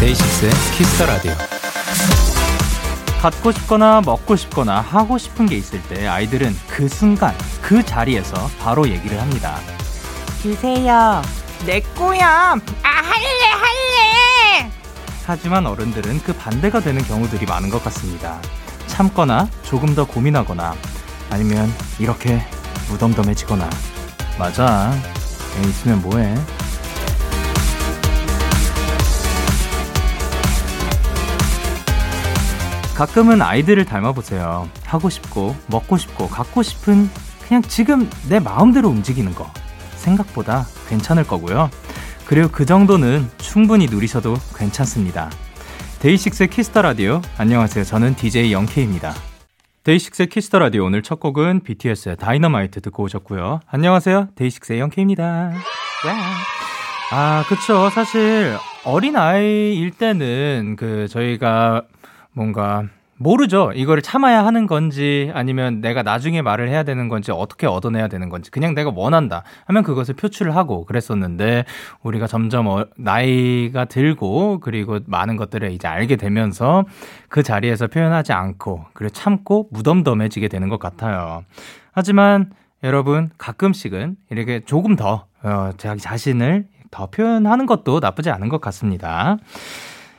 데이식스의 Kiss the Radio. 갖고 싶거나 먹고 싶거나 하고 싶은 게 있을 때 아이들은 그 순간 그 자리에서 바로 얘기를 합니다. 주세요. 내 거야. 아, 할래, 할래. 하지만 어른들은 그 반대가 되는 경우들이 많은 것 같습니다. 참거나 조금 더 고민하거나 아니면 이렇게 무덤덤해지거나 맞아. 애 있으면 뭐해? 가끔은 아이들을 닮아보세요. 하고 싶고, 먹고 싶고, 갖고 싶은 그냥 지금 내 마음대로 움직이는 거. 생각보다 괜찮을 거고요. 그리고 그 정도는 충분히 누리셔도 괜찮습니다. 데이식스의 Kiss the Radio. 안녕하세요. 저는 DJ 영케이입니다. 데이식스의 Kiss the Radio 오늘 첫 곡은 BTS의 다이너마이트 듣고 오셨고요. 안녕하세요. 데이식스의 영케이입니다. 아, 그쵸. 사실 어린 아이일 때는 그 저희가 뭔가 모르죠. 이거를 참아야 하는 건지 아니면 내가 나중에 말을 해야 되는 건지 어떻게 얻어내야 되는 건지 그냥 내가 원한다 하면 그것을 표출을 하고 그랬었는데 우리가 점점 어, 나이가 들고 그리고 많은 것들을 이제 알게 되면서 그 자리에서 표현하지 않고 그리고 참고 무덤덤해지게 되는 것 같아요. 하지만 여러분 가끔씩은 이렇게 조금 더 어, 자기 자신을 더 표현하는 것도 나쁘지 않은 것 같습니다.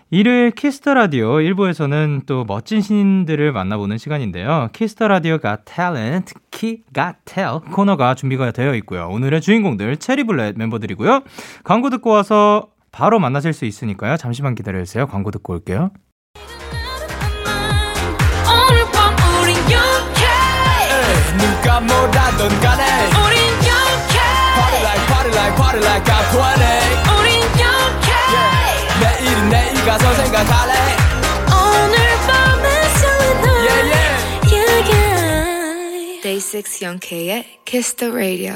일요일 Kiss the Radio 1부에서는 또 멋진 신인들을 만나보는 시간인데요. Kiss the Radio Got Talent 키가텔 코너가 준비가 되어 있고요. 오늘의 주인공들 체리블렛 멤버들이고요. 광고 듣고 와서 바로 만나실 수 있으니까요. 잠시만 기다려 주세요. 광고 듣고 올게요. 누가 뭐라던 간에 우린 영케 Party like party like party like I'm 20 우린 young해 내일은 내일 가서 생각할래 오늘 밤에 설레는 yeah, yeah. yeah, yeah. Day 6 영케이의 Kiss the Radio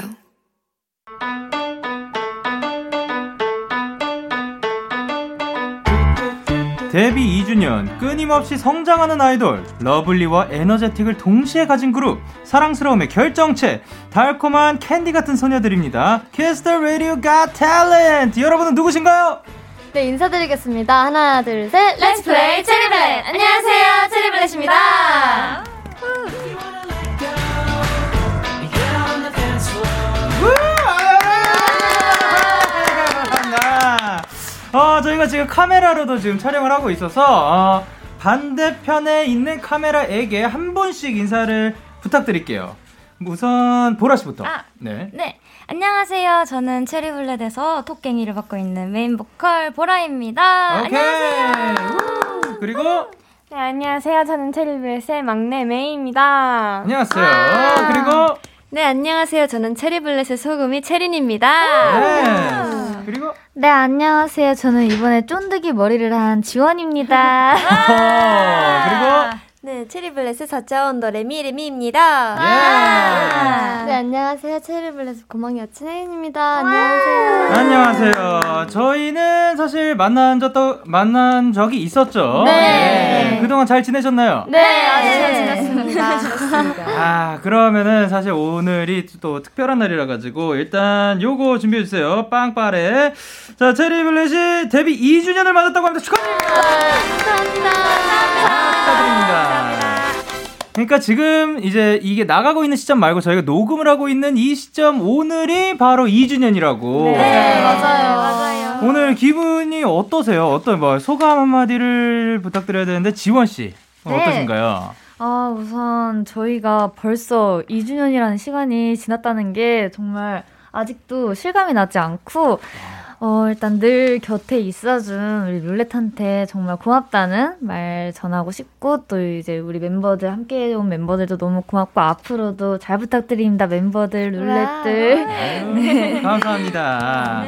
데뷔 2주년 끊임없이 성장하는 아이돌 lovely와 energetic을 동시에 가진 그룹 사랑스러움의 결정체 달콤한 캔디 같은 소녀들입니다. Kiss the Radio Got Talent 여러분은 누구신가요? 네, 인사드리겠습니다. 하나, 둘, 셋. Let's play 체리블렛! 안녕하세요, 체리블렛입니다. 감사합니다. 어, 저희가 지금 카메라로도 지금 촬영을 하고 있어서 어, 반대편에 있는 카메라에게 한 분씩 인사를 부탁드릴게요. 우선 보라 씨부터. 아. 네. 네, 안녕하세요. 저는 체리블렛에서 토깽이를 맡고 있는 메인 보컬 보라입니다. 오케이. 안녕하세요. 우, 그리고 네, 안녕하세요. 저는 체리블렛의 막내 메이입니다. 안녕하세요. 아. 그리고 네, 안녕하세요. 저는 체리블렛의 소금이 체린입니다. 네. 그리고 네, 안녕하세요. 저는 이번에 쫀득이 머리를 한 지원입니다. 어, 그리고 네, 체리블렛의 사자원더 레미 레미입니다. 예. 네, 안녕하세요. 체리블렛의 고망이 여친 혜인입니다. 안녕하세요. 안녕하세요. 저희는 사실 만난 적도 만난 적이 있었죠. 네. 그동안 잘 지내셨나요? 네, 아주 잘 지냈습니다. 아, 그러면은 사실 오늘이 또 특별한 날이라 가지고 일단 요거 준비해 주세요. 빵빠레. 자, 체리블렛이 데뷔 2주년을 맞았다고 합니다. 축하드립니다. 축하드립니다. 그러니까 지금 이제 이게 나가고 있는 시점 말고 저희가 녹음을 하고 있는 이 시점 오늘이 바로 2주년이라고. 네, 맞아요. 맞아요. 오늘 기분이 어떠세요? 어떤 뭐 소감 한마디를 부탁드려야 되는데 지원 씨 어, 네. 어떠신가요? 아, 우선 저희가 벌써 2주년이라는 시간이 지났다는 게 정말 아직도 실감이 나지 않고, 어, 일단 늘 곁에 있어준 우리 룰렛한테 정말 고맙다는 말 전하고 싶고, 또 이제 우리 멤버들, 함께 해온 멤버들도 너무 고맙고, 앞으로도 잘 부탁드립니다, 멤버들, 룰렛들. 아유, 감사합니다.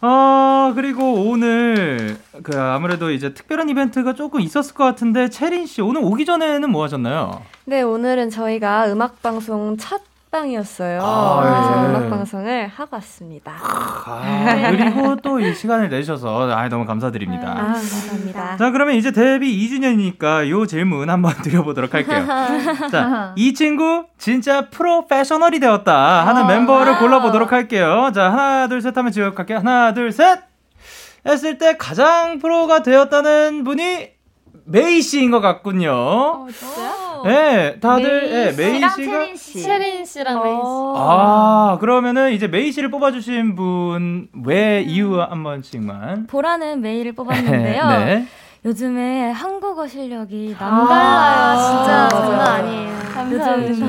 어, 그리고 오늘, 그, 아무래도 이제 특별한 이벤트가 조금 있었을 것 같은데, 채린 씨, 오늘 오기 전에는 뭐 하셨나요? 네, 오늘은 저희가 음악방송 첫 방이었어요. 아, 그래서 예. 음악 방송을 하고 왔습니다. 아, 그리고 또 이 시간을 내주셔서, 아, 너무 감사드립니다. 아, 감사합니다. 자, 그러면 이제 데뷔 2주년이니까 요 질문 한번 드려보도록 할게요. 자, 이 친구 진짜 프로페셔널이 되었다 하는 멤버를 골라보도록 할게요. 자, 하나, 둘, 셋 하면 지역할게요. 하나, 둘, 셋! 했을 때 가장 프로가 되었다는 분이 메이 씨인 것 같군요. 네, 다들 네, 메이 씨가 채린 씨랑 메이 씨. 아 그러면은 이제 메이 씨를 뽑아 주신 분 왜 이유 한 번씩만 보라는 메일을 뽑았는데요. 네. 요즘에 한국어 실력이 아, 남달라요. 진짜 맞아요. 장난 아니에요. 감사합니다.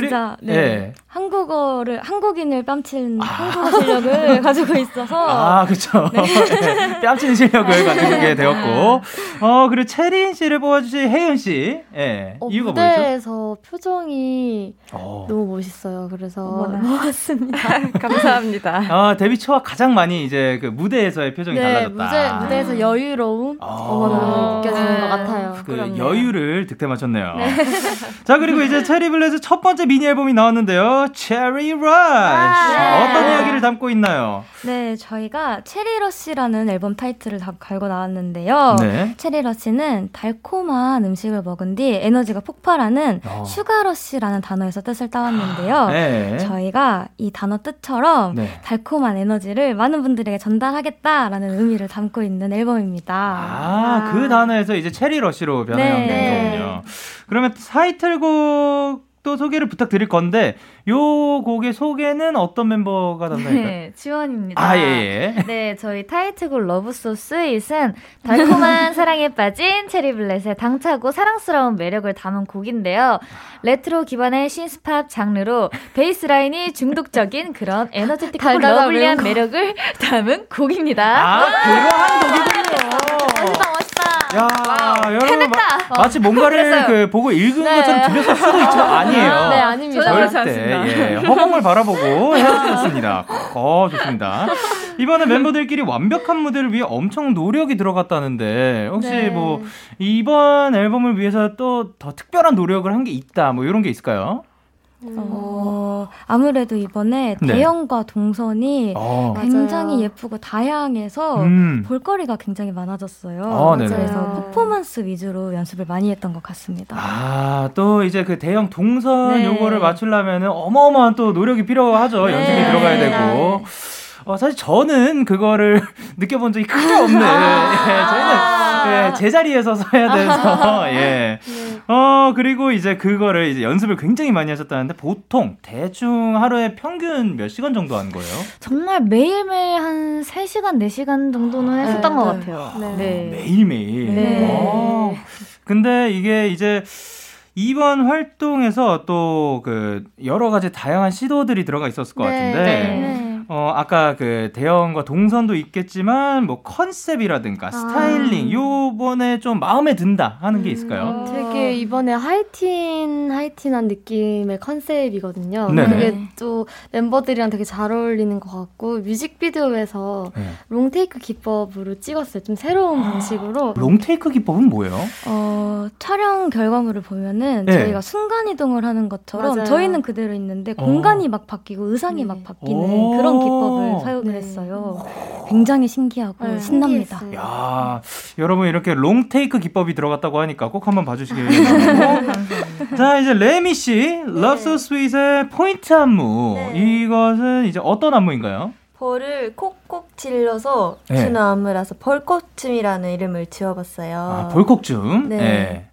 진짜 네. 예. 한국어를 한국인을 뺨치는 한국어 실력을 가지고 있어서 아, 그쵸. 네. 뺨치는 실력을 가지게 되었고. 어, 그리고 채린 씨를 뽑아주신 혜연 씨. 예. 어, 이유가 뭐였죠? 무대에서 표정이 어. 너무 멋있어요. 그래서. 먹었습니다. 감사합니다. 아, 데뷔 초와 가장 많이 이제 그 무대에서의 표정이 네, 달라졌다. 무대, 무대에서 여유로움 아. 어머나 느껴지는 것 같아요. 그 부끄럽네요. 여유를 득템하셨네요. 자, 그리고 이제 체리블렛의 첫 번째 미니 앨범이 나왔는데요. 체리 러쉬. 어떤 이야기를 담고 있나요? 네 저희가 Cherry Rush라는 앨범 타이틀을 달고 나왔는데요. 네. Cherry Rush는 달콤한 음식을 먹은 뒤 에너지가 폭발하는 어. sugar rush라는 단어에서 뜻을 따왔는데요. 네. 저희가 이 단어 뜻처럼 네. 달콤한 에너지를 많은 분들에게 전달하겠다라는 의미를 담고 있는 앨범입니다. 아, 그 단어에서 이제 Cherry Rush로 변화한 네. 거군요. 그러면 타이틀곡 도 소개를 부탁드릴 건데, 요 곡의 소개는 어떤 멤버가 담당할까요? 네, 지원입니다. 아, 예, 예. 네, 저희 타이틀곡 Love So Sweet은 달콤한 사랑에 빠진 체리블렛의 당차고 사랑스러운 매력을 담은 곡인데요. 레트로 기반의 신스팝 장르로 베이스 라인이 중독적인 그런 에너제틱하고 달달한 lovely한 매력을 담은 곡입니다. 아, 그러한 곡이군요. 멋있다 멋있다. 야, 여러분 마, 마치 뭔가를 그 보고 읽은 것처럼 들렸을 수도 있지만 아니에요. 네 아닙니다. 절대 예, 허공을 바라보고 해주셨습니다. 어, 좋습니다. 이번에 멤버들끼리 완벽한 무대를 위해 엄청 노력이 들어갔다는데 혹시 네. 뭐 이번 앨범을 위해서 또 더 특별한 노력을 한 게 있다 뭐 이런 게 있을까요? 어, 아무래도 이번에 네. 대형과 동선이 어, 굉장히 맞아요. 예쁘고 다양해서 음. 볼거리가 굉장히 많아졌어요. 어. 그래서. 퍼포먼스 위주로 연습을 많이 했던 것 같습니다. 아, 또 이제 그 대형 동선 네. 요거를 맞추려면은 어마어마한 또 노력이 필요하죠. 네. 연습이 들어가야 되고. 어, 사실 저는 그거를 느껴본 적이 크게 없는. 예, 저희는 예, 제자리에 서서 해야 돼서. 예. 어, 그리고 이제 그거를 이제 연습을 굉장히 많이 하셨다는데 보통 대충 하루에 평균 몇 시간 정도 하는 거예요? 정말 매일매일 한 3시간, 4시간 정도는 했었던 네, 것 네. 같아요. 네. 매일매일. 네. 어. 근데 이게 이제 이번 활동에서 또 그 여러 가지 다양한 시도들이 들어가 있었을 것 네, 같은데 네. 어 아까 그 대형과 동선도 있겠지만 뭐 컨셉이라든가 스타일링 요번에 좀 마음에 든다 하는 게 있을까요? 되게 이번에 하이틴 하이틴한 느낌의 컨셉이거든요. 네네. 그게 또 멤버들이랑 되게 잘 어울리는 것 같고 뮤직비디오에서 네. 롱테이크 기법으로 찍었어요. 좀 새로운 방식으로. 롱테이크 기법은 뭐예요? 어, 촬영 결과물을 보면은 네. 저희가 순간 이동을 하는 것처럼 맞아요. 저희는 그대로 있는데 어. 공간이 막 바뀌고 의상이 네. 막 바뀌는 오. 그런 기법을 사용을 네. 했어요. 굉장히 신기하고 네, 신납니다. 신기했어요. 야, 여러분 이렇게 롱테이크 기법이 들어갔다고 하니까 꼭 한번 봐주시길 바라고. 자, 이제 레미 씨, Love So Sweet의 포인트 안무. 이것은 이제 어떤 안무인가요? 벌을 콕콕 질러서 네. 주는 안무라서 벌꽃춤이라는 이름을 지어봤어요. 아, 볼콕춤. 네. 예.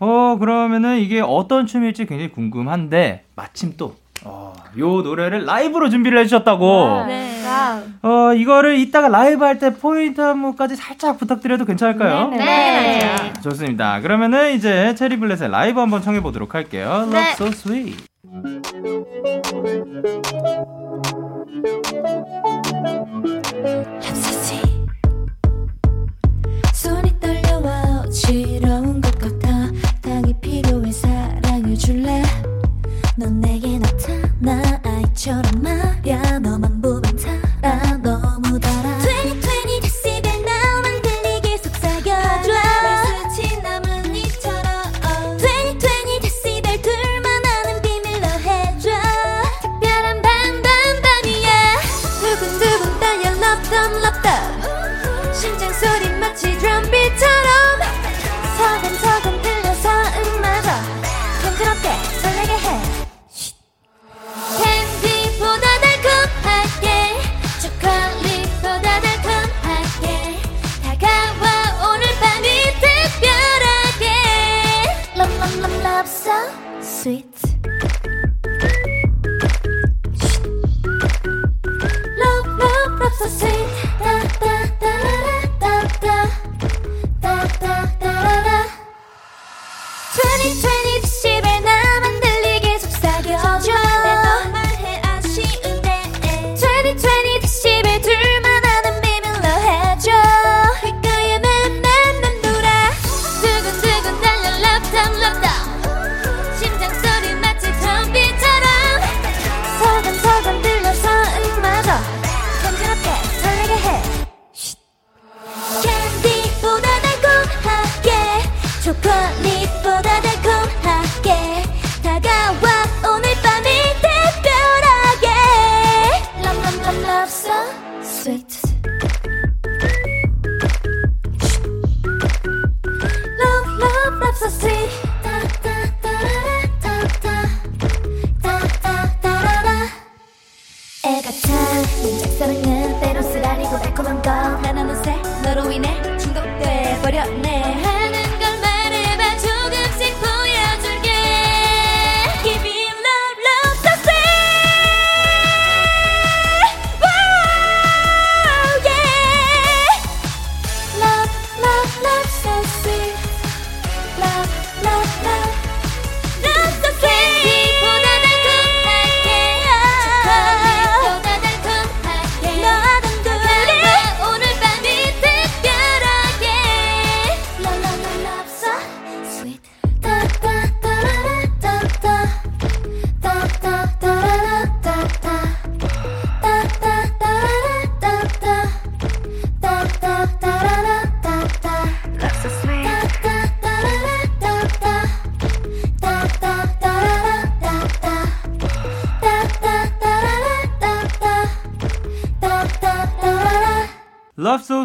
어, 그러면은 이게 어떤 춤일지 굉장히 궁금한데, 마침 또, 어, 요 노래를 라이브로 준비를 해주셨다고. 네. 어, 이거를 이따가 라이브 할 때 포인트 안무까지 살짝 부탁드려도 괜찮을까요? 네. 좋습니다. 그러면은 이제 체리블렛의 라이브 한번 청해보도록 할게요. 네. Love so sweet. 손이 떨려와 어지러운 것 같아 당이 필요해 사랑을 줄래 넌 내게 나타 나 아이처럼 말야. 너만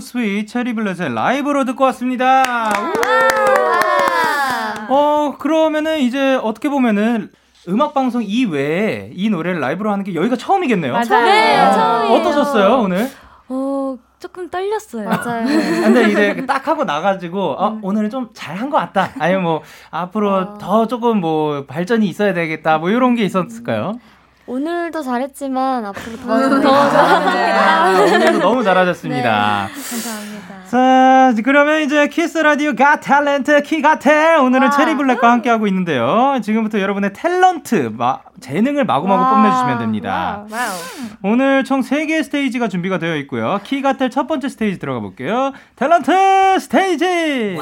Sweet 체리블렛의 라이브로 듣고 왔습니다. 어, 그러면은 이제 어떻게 보면은 음악 방송 이외에 이 노래를 라이브로 하는 게 여기가 처음이겠네요. 맞아요. 네, 어, 처음이에요. 어떠셨어요, 오늘? 어, 조금 떨렸어요. 맞아요. 근데 이제 딱 하고 나가지고 어, 오늘은 좀 잘한 것 같다. 아니면 뭐 앞으로 더 조금 뭐 발전이 있어야 되겠다. 뭐 이런 게 있었을까요? 오늘도 잘했지만 앞으로 더 아, 오늘도 너무 잘하셨습니다. 감사합니다. 자, 그러면 이제 Kiss the Radio Got Talent 키가텔 오늘은 체리블렛과 함께 하고 있는데요. 지금부터 여러분의 탤런트 마, 재능을 마구마구 뽐내주시면 됩니다. 오늘 총 3개의 스테이지가 준비가 되어 있고요. 키가텔 첫 번째 스테이지 들어가 볼게요. 탤런트 스테이지.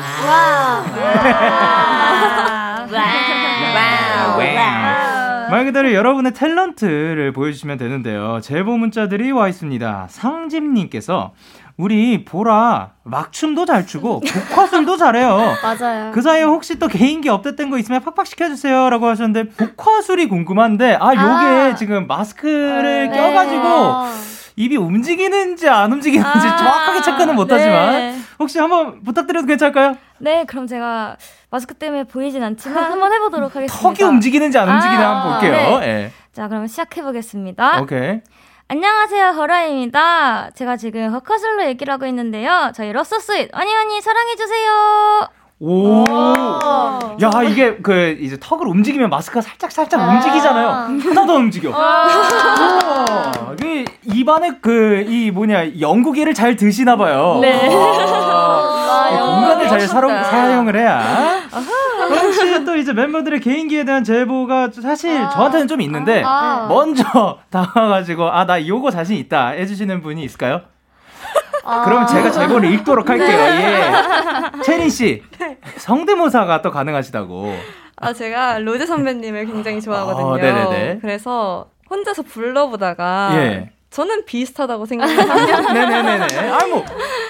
말 그대로 여러분의 탤런트를 보여주시면 되는데요. 제보 문자들이 와 있습니다. 상집님께서 우리 보라 막춤도 잘 추고 복화술도 잘해요. 맞아요. 그 사이에 혹시 또 개인기 업데이트된 거 있으면 팍팍 시켜주세요. 라고 하셨는데, 복화술이 궁금한데, 아, 요게 아. 지금 마스크를 네. 껴가지고, 어. 입이 움직이는지 안 움직이는지 정확하게 체크는 못하지만, 네. 혹시 한번 부탁드려도 괜찮을까요? 네, 그럼 제가 마스크 때문에 보이진 않지만 한번 해보도록 하겠습니다. 턱이 움직이는지 안 움직이는지 아, 한번 볼게요. 네. 예. 자, 그럼 시작해보겠습니다. 오케이. 안녕하세요, 허라입니다. 제가 지금 허커슬로 얘기를 하고 있는데요. 저희 러서스윗, 아니, 아니, 사랑해주세요. 오. 야, 이게 그 이제 턱을 움직이면 마스크가 살짝 살짝 움직이잖아요. 하나 더 움직여. 우와. 그 입안에 그 이 뭐냐 연구기를 잘 드시나 봐요. 네. 아, 이 공간을 잘 사용. 사용을 해야. 혹시 또 이제 멤버들의 개인기에 대한 제보가 사실 저한테는 좀 있는데 아. 먼저 나와가지고 아 나 요거 자신 있다 해주시는 분이 있을까요? 아. 그러면 제가 제보를 읽도록 할게요. 예. 채린 씨 성대모사가 또 가능하시다고. 아, 제가 로제 선배님을 굉장히 좋아하거든요. 어. 그래서 혼자서 불러보다가 예. 저는 비슷하다고 생각해요. 네네네네. 아이고,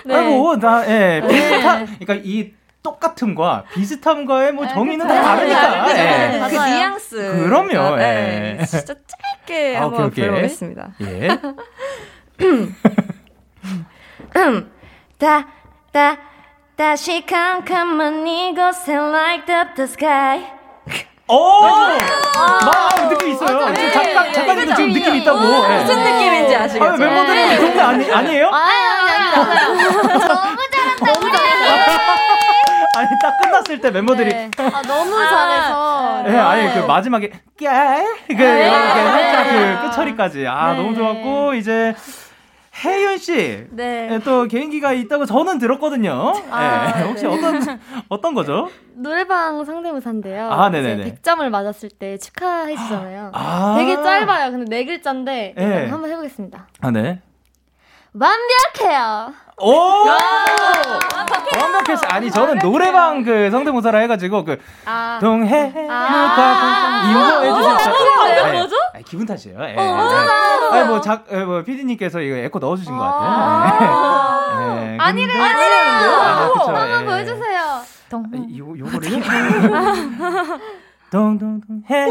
네. 아이고, 나, 예, 비슷한, 그러니까 이 똑같음과 비슷함과의 뭐 정의는 다 다르니까. 예. 그 맞아요. 뉘앙스. 그럼요, 네, 예. 진짜 짧게 아, 한번 오케이, 오케이. 불러보겠습니다. 예. 다, 다, 다시 캄캄한 이곳에 light up the sky. 오! 막 느낌 있어요. 지금 작가, 작가님도 지금 느낌 있다고. 예. 무슨 느낌인지 아시겠죠? 아, 멤버들은 그런 거 아니, 아니에요? 너무 잘한다. 너무 잘해. 아니, 딱 끝났을 때 멤버들이. 아, 너무 잘해서. 예, 아니, 그 마지막에, 깨! 그, 이렇게 살짝 그 끝처리까지. 아, 네. 너무 좋았고, 이제, 혜윤 씨. 네. 예, 또 개인기가 있다고 저는 들었거든요. 아, 예, 혹시 네. 어떤, 어떤 거죠? 노래방 상대모사인데요. 아, 네네네. 이제 100점을 맞았을 때 축하해 주잖아요. 아. 되게 짧아요. 근데 네 글자인데 예. 한번 해 보겠습니다. 아, 네. 완벽해요. 오! 완벽했어. 아니, 저는 노래방 그 성대모사라 해가지고, 그, 아, 동해, 아. 이거 해주셨죠? 뭐예요? 네. 뭐죠? 아니, 기분 탓이에요. 예. 맞아. 아니, 뭐, 작, 예, 뭐, 피디님께서 이거 에코 넣어주신 것 같아요. 예. 아니래, 아니래. 아, 그쵸. 한번 예. 보여주세요. 이- 요, 요거를요? 동동동 해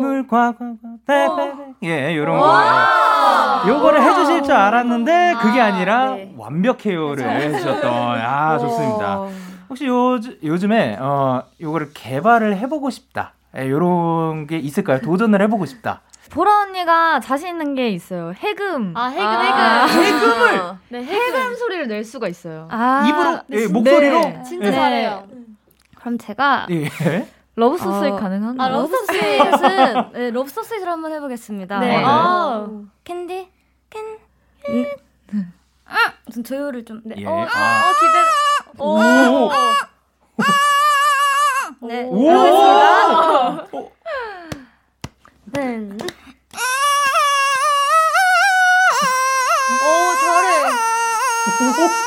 물 과 과과 베베 예 요런 거 예. 요거를 해주실 줄 알았는데 그게 아니라 네. 완벽해요를 해주셨던 아 좋습니다 혹시 요 요즘에 어 요거를 개발을 해보고 싶다 예, 요런 게 있을까요 도전을 해보고 싶다 보라 언니가 자신 있는 게 있어요. 해금. 아, 해금, 아. 해금. 해금을 네, 해금. 해금 소리를 낼 수가 있어요. 아, 입으로 예, 진짜- 목소리로 네. 진짜 예. 잘해요. 그럼 제가 예. Love So Sweet 어. 가능한가요? 아, Love So Sweet. Love So Sweet은 네, Love So Sweet을 한번 해보겠습니다. 네. 어, 네. 아, 캔디 캔 음. 아, 좀 조율을 좀 네. 예. 어, 아. 기대. 오. 네. 오. 오. 네. 오, 잘해.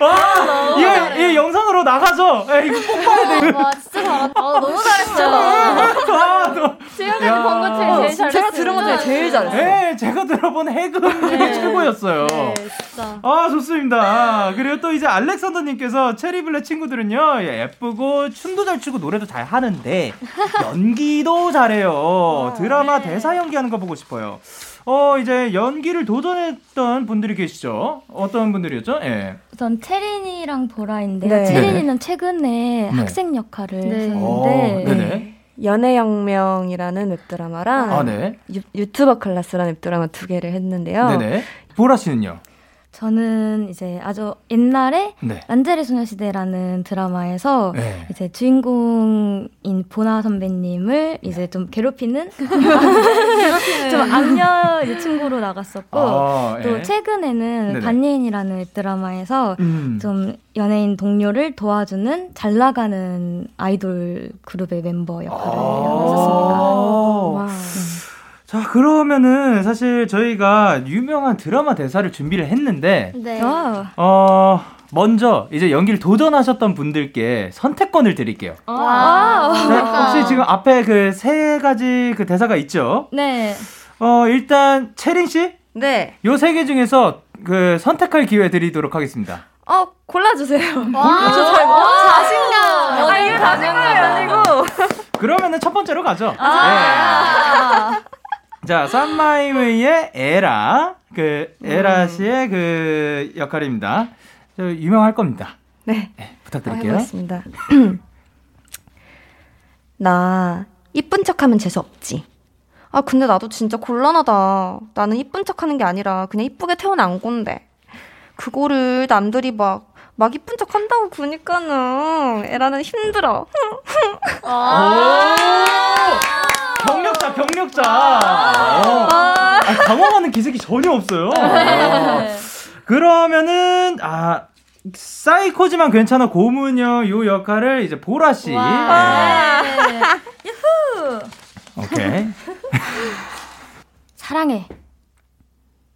아, 이거 이 영상으로 나가죠. 예, 이거 꼭 봐야 돼요. 와, 진짜 잘한다. 아, 너무 잘했어요. 아, 너, 지금까지 본것 중에 제일 잘했어요. 제가 들은 것 중에 제일 잘했어요. 네, 제가 들어본 해금 네. 최고였어요. 네, 진짜. 아, 좋습니다. 그리고 또 이제 알렉산더님께서 체리블레 친구들은요, 예, 예쁘고, 춤도 잘 추고, 노래도 잘 하는데, 연기도 잘해요. 드라마 대사 연기하는 거 보고 싶어요. 어, 이제 연기를 도전했던 분들이 계시죠? 어떤 분들이었죠? 예. 우선 채린이랑 보라인데 네. 채린이는 최근에 네. 학생 역할을 네. 어, 했는데 네네. 연애혁명이라는 웹드라마랑 아, 네. 유튜버 클래스라는 웹드라마 두 개를 했는데요. 네네. 보라 씨는요? 저는 이제 아주 옛날에 네. 란제리 소녀시대라는 드라마에서 네. 이제 주인공인 보나 선배님을 이제 좀 괴롭히는 좀 악녀 친구로 나갔었고 아, 또 예. 최근에는 네네. 반예인이라는 웹드라마에서 음. 좀 연예인 동료를 도와주는 잘 나가는 아이돌 그룹의 멤버 역할을 했었습니다. 아. 자, 그러면은 사실 저희가 유명한 드라마 대사를 준비를 했는데, 네. 아, 어, 먼저 이제 연기를 도전하셨던 분들께 선택권을 드릴게요. 와. 자, 혹시 지금 앞에 그 세 가지 그 대사가 있죠? 네. 어, 일단 채린 씨? 네. 요 세 개 중에서 그 선택할 기회 드리도록 하겠습니다. 어, 골라주세요. 와. 자신감. 아, 이게 자신감이 아니고. 그러면은 첫 번째로 가죠. 아. 네. 자, 쌈마이웨이의 애라. 그, 애라 씨의 그 역할입니다. 저 유명할 겁니다. 네. 부탁드릴게요. 해보겠습니다. 나 이쁜 척하면 재수 없지. 아 근데 나도 진짜 곤란하다. 나는 이쁜 척하는 게 아니라 그냥 이쁘게 태어난 건데 그거를 남들이 막막 이쁜 척 한다고 그니까는 애라는 힘들어. 경력자, 경력자. 어. 아, 당황하는 기색이 전혀 없어요. 어. 그러면은, 아, 사이코지만 괜찮아 고문형 요 역할을 이제 보라 씨. 네. 오케이. 사랑해.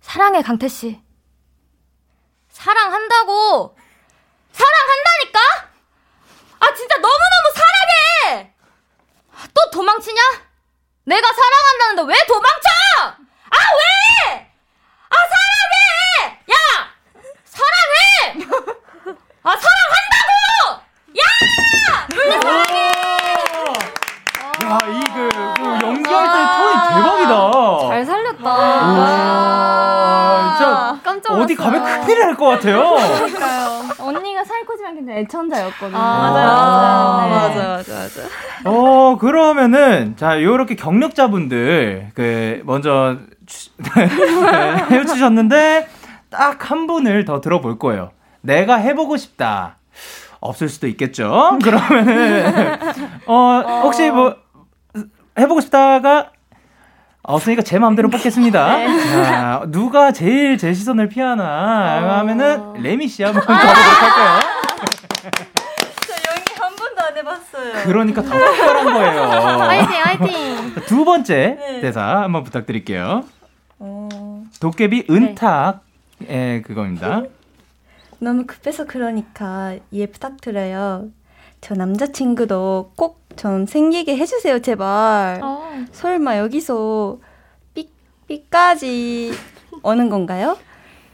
사랑해, 강태 씨. 사랑한다고! 사랑한다니까? 아, 진짜 너무너무 사랑해! 또 도망치냐? 내가 사랑한다는데 왜 도망쳐! 아, 왜! 아, 사랑해! 야! 사랑해! 아, 사랑한다고! 야, 이 그, 그 연기할 때 톤이 대박이다. 잘 살렸다. 와, 진짜 깜짝 어디 놀랐어요. 가면 큰일 날 것 같아요. 살코지만 근데 애천자였거든요. 아, 맞아요. 맞아요. 네. 맞아 맞아 맞아. 어, 그러면은, 자, 요렇게 경력자분들, 그, 먼저, 추- 네, 해주셨는데, 딱 한 분을 더 들어볼 거예요. 내가 해보고 싶다. 없을 수도 있겠죠? 그러면은, 어, 혹시 뭐, 해보고 싶다가, 없으니까 제 마음대로 뽑겠습니다. 자, 누가 제일 제 시선을 피하나 하면은, 레미 씨 한번 가보도록 할까요? 연기 한 번도 안 해봤어요. 그러니까 더 특별한 거예요. 화이팅, 화이팅. 두 번째 대사 한번 부탁드릴게요. 도깨비 은탁의 그겁니다. 너무 급해서 그러니까 이해 부탁드려요. 저 남자친구도 꼭 좀 생기게 해주세요, 제발. 설마 여기서 삐, 삐까지 오는 건가요?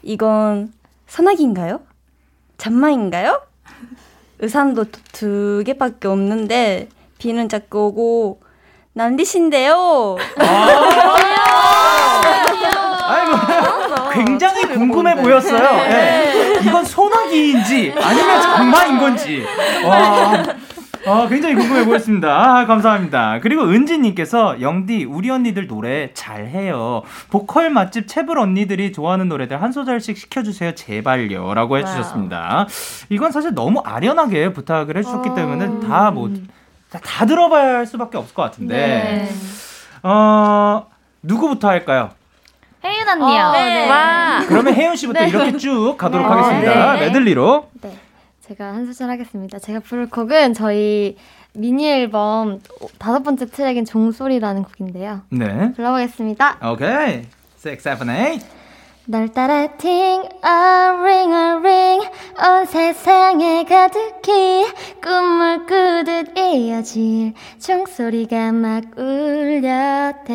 이건 선악인가요? 잔마인가요? 의상도 두- 두 개밖에 없는데 비는 자꾸 오고 난리신데요. 아이고, 굉장히 궁금해 보였어요. 예. 이건 소나기인지 아니면 장마인 건지. 와. 아, 굉장히 궁금해 보였습니다. 아, 감사합니다. 그리고 은지님께서 영디 우리 언니들 노래 잘해요. 보컬 맛집 채불 언니들이 좋아하는 노래들 한 소절씩 시켜주세요 제발요라고 해주셨습니다. 이건 사실 너무 아련하게 부탁을 해주셨기 때문에 다 뭐 다 들어봐야 할 수밖에 없을 것 같은데. 네. 어 누구부터 할까요? 혜윤 언니요. 어, 네. 와. 그러면 혜윤 씨부터 이렇게 쭉 가도록 네. 하겠습니다. 네. 메들리로. 네. 제가 한 소절 하겠습니다. 제가 부를 곡은 저희 미니 앨범 다섯 번째 트랙인 종소리라는 곡인데요. 네. 불러보겠습니다. 오케이. 6, 7, 8. 널 따라 팅, a ring, a ring, 온 세상에 가득히 꿈을 꾸듯 헤어질 종소리가 막 울려대.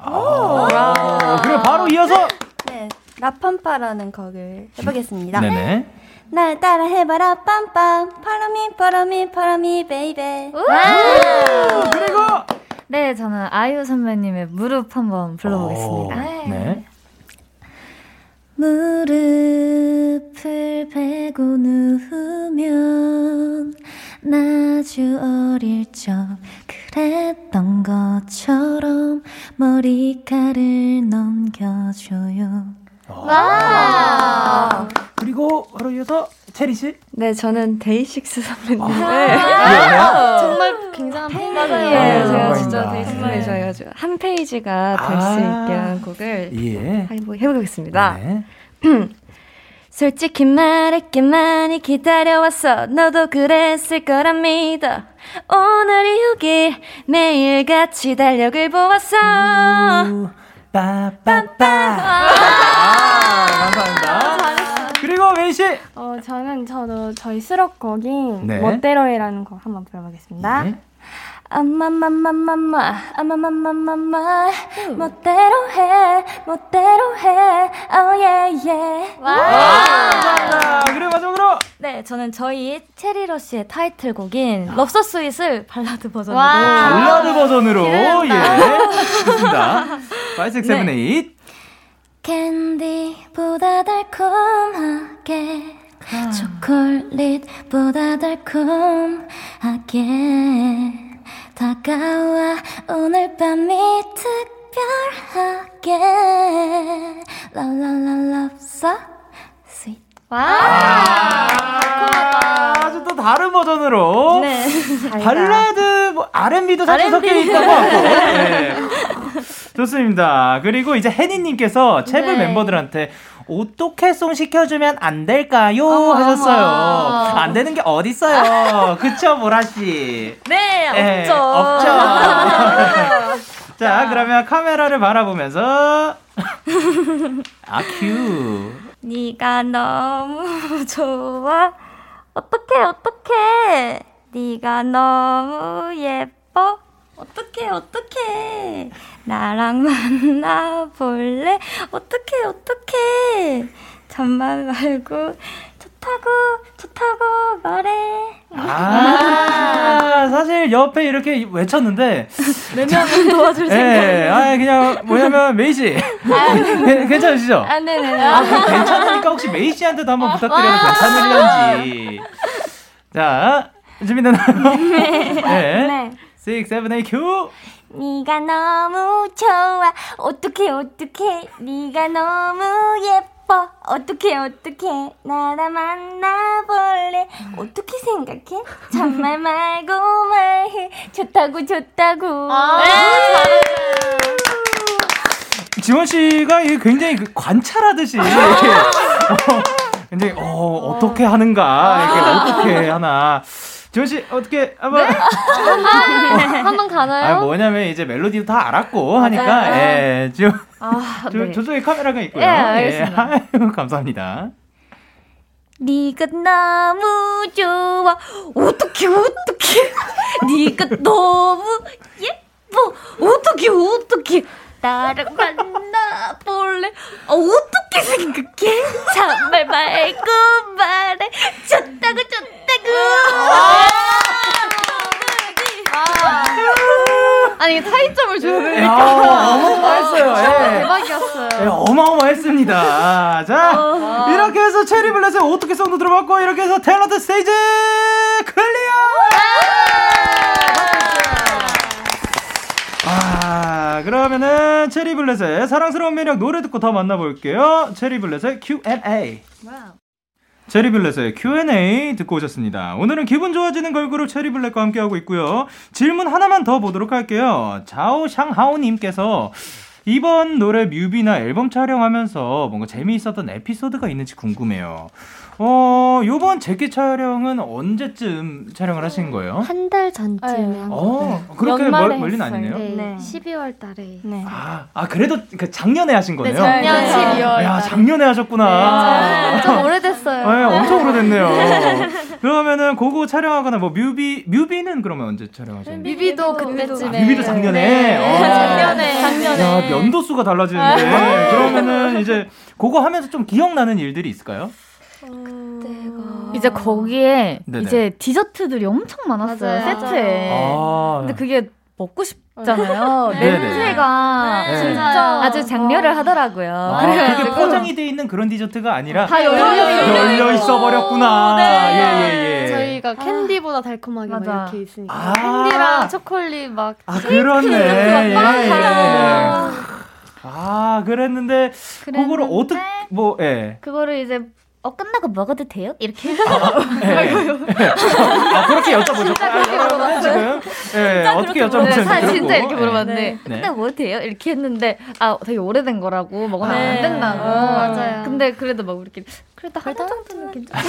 아, 그리고 바로 이어서 네, 라팜파라는 곡을 해보겠습니다. 네네. 날 따라 해봐라 빰빰 파라미 파라미 파라미 baby 그리고 네, 저는 아이유 선배님의 무릎 한번 불러보겠습니다. 오, 네. 무릎을 베고 누우면 나 아주 어릴 적 그랬던 것처럼 머리카락을 넘겨줘요. 와. 그리고 바로 이어서 채린 씨. 네, 저는 데이식스 선배님을 아, 정말 굉장한 네, 팬이에요. 제가 아, 진짜 감사합니다. 데이식스 팬이 좋아해가지고 한 페이지가 될수 아. 있게 한 곡을 예. 한번 해보겠습니다. 네. 솔직히 말할게 많이 기다려왔어 너도 그랬을 거라 믿어 오늘이 오길 매일같이 달력을 보았어 빠빠빠. 아, 감사합니다. 그리고 메이 씨. 어, 저는 저도 저희 수록곡인 네. 멋대로해라는 곡 한번 불러보겠습니다. 네. 아마마마마마마 아마마마마마 멋대로 해 멋대로 해 오예예 감사합니다. 그리고 마지막으로 네, 저는 저희 Cherry Rush의 타이틀곡인 Love So Sweet을 발라드 버전으로 발라드 버전으로 예. 좋습니다. 5, 6, 7, 8. 캔디보다 달콤하게 초콜릿보다 달콤하게 다가와 오늘 밤이 특별하게. 라라라 Love So Sweet 아주 또 다른 버전으로. 네. 발라드 뭐 R&B도 살짝 섞여 있다고 하고. 네. 좋습니다. 그리고 이제 혜니님께서 채블 네. 멤버들한테 어떻게 송 시켜주면 안 될까요? 하셨어요. 안 되는 게 어딨어요. 그쵸, 보라씨? 네, 예, 없죠. 없죠. 자, 그러면 카메라를 바라보면서. 아, 큐. 네가 너무 좋아. 어떡해, 어떡해. 네가 너무 예뻐. 어떡해, 어떡해. 나랑 만나볼래? 어떡해, 어떡해. 잠만 말고 좋다고, 좋다고 말해. 아, 사실 옆에 이렇게 외쳤는데. 내면 도와줄 예, 아 그냥 뭐냐면 메이 씨 괜- 괜찮으시죠? 아 네네 아, 그럼 괜찮으니까 혹시 메이 씨한테도 한번 부탁드려도 괜찮으려는지. 자, 준비되나요? 네. 6, 7, 8, 큐! 네가 너무 좋아 어떡해 어떡해 네가 너무 예뻐 어떡해 어떡해 나랑 만나볼래 어떻게 생각해 정말 말고 말해 좋다고 좋다고 아, 지원 씨가 굉장히 그 관찰하듯이. 이렇게, 어, 굉장히, 어, 어떻게 하는가. 이렇게 어떻게 하나. 지원 씨, 어떻게 한번. 한번 가나요? 아, 뭐냐면 이제 멜로디도 다 알았고 하니까, 예, 지원. 아, 저, 네. 저쪽에 카메라가 있고요. 예, 알겠습니다. 예, 아유, 감사합니다. 네가 너무 좋아. 어떡해, 어떡해. 네가 너무 예뻐. 어떡해, 어떡해. 나랑 만나볼래? 어, 어떻게 생각해? 정말 말고 말해. 좋다고, 좋다고. 아니 타이점을 줘야 야, 되니까. 어마어마했어요. 예. 대박이었어요. 예, 어마어마했습니다. 자, 이렇게 해서 체리 블레스의 어떻게 송도 들어봤고, 이렇게 해서 탤런트 스테이지 Clear! 아, 그러면은 체리 블렛의 사랑스러운 매력 노래 듣고 더 만나볼게요. 체리 블렛의 Q&A. 체리 블렛의 Q&A 듣고 오셨습니다. 오늘은 기분 좋아지는 걸그룹 체리 블렛과 함께하고 있고요. 질문 하나만 더 보도록 할게요. 자오 샹하오님께서 이번 노래 뮤비나 앨범 촬영하면서 뭔가 재미있었던 에피소드가 있는지 궁금해요. 어, 요번 재킷 촬영은 언제쯤 촬영을 하신 거예요? 한 달 전쯤에 네. 한 어, 거. 그렇게 연말에 멀, 멀리는. 아니네요. 네, 네. 12월 달에. 네. 아, 아, 그래도 그 작년에 하신 거네요? 작년 12월 야. 작년에 하셨구나. 좀 오래됐어요. 네, 엄청 오래됐네요. 그러면은 그거 촬영하거나 뭐 뮤비 뮤비는 그러면 언제 촬영하셨나요? 뮤비도 그때쯤에. 아, 뮤비도 작년에. 네. 어. 작년에. 작년에. 야, 연도수가 달라지는데. 그러면은 이제 그거 하면서 좀 기억나는 일들이 있을까요? 이제 거기에 네네. 이제 디저트들이 엄청 많았어요 맞아요. 세트에. 아. 근데 그게 먹고 싶잖아요. 네네. 냄새가 네. 진짜 아주 장렬을 하더라고요. 아, 그래가지고 그게 포장이 돼 있는 그런 디저트가 아니라 다 열려 있어요. 열려 있어 버렸구나. 예, 예, 예. 저희가 캔디보다 달콤하게 막 맞아. 이렇게 있으니까 아. 캔디랑 초콜릿 막 아, 그렇네. 예, 예. 아. 아, 그랬는데 그거를 어떻게 뭐 예. 그거를 이제 어 끝나고 먹어도 돼요? 이렇게 예. 아, 그렇게 여쭤보죠. 아, 지금 예, 어떻게 여쭤보셨는지 사 그렇고. 진짜 이렇게 예. 물어봤는데 네. 근데 뭐 돼요? 이렇게 했는데 아 되게 오래된 거라고 먹으면 네. 안 된다고 아, 맞아요. 근데 그래도 막 우리끼리 그래도 하나 정도는 괜찮아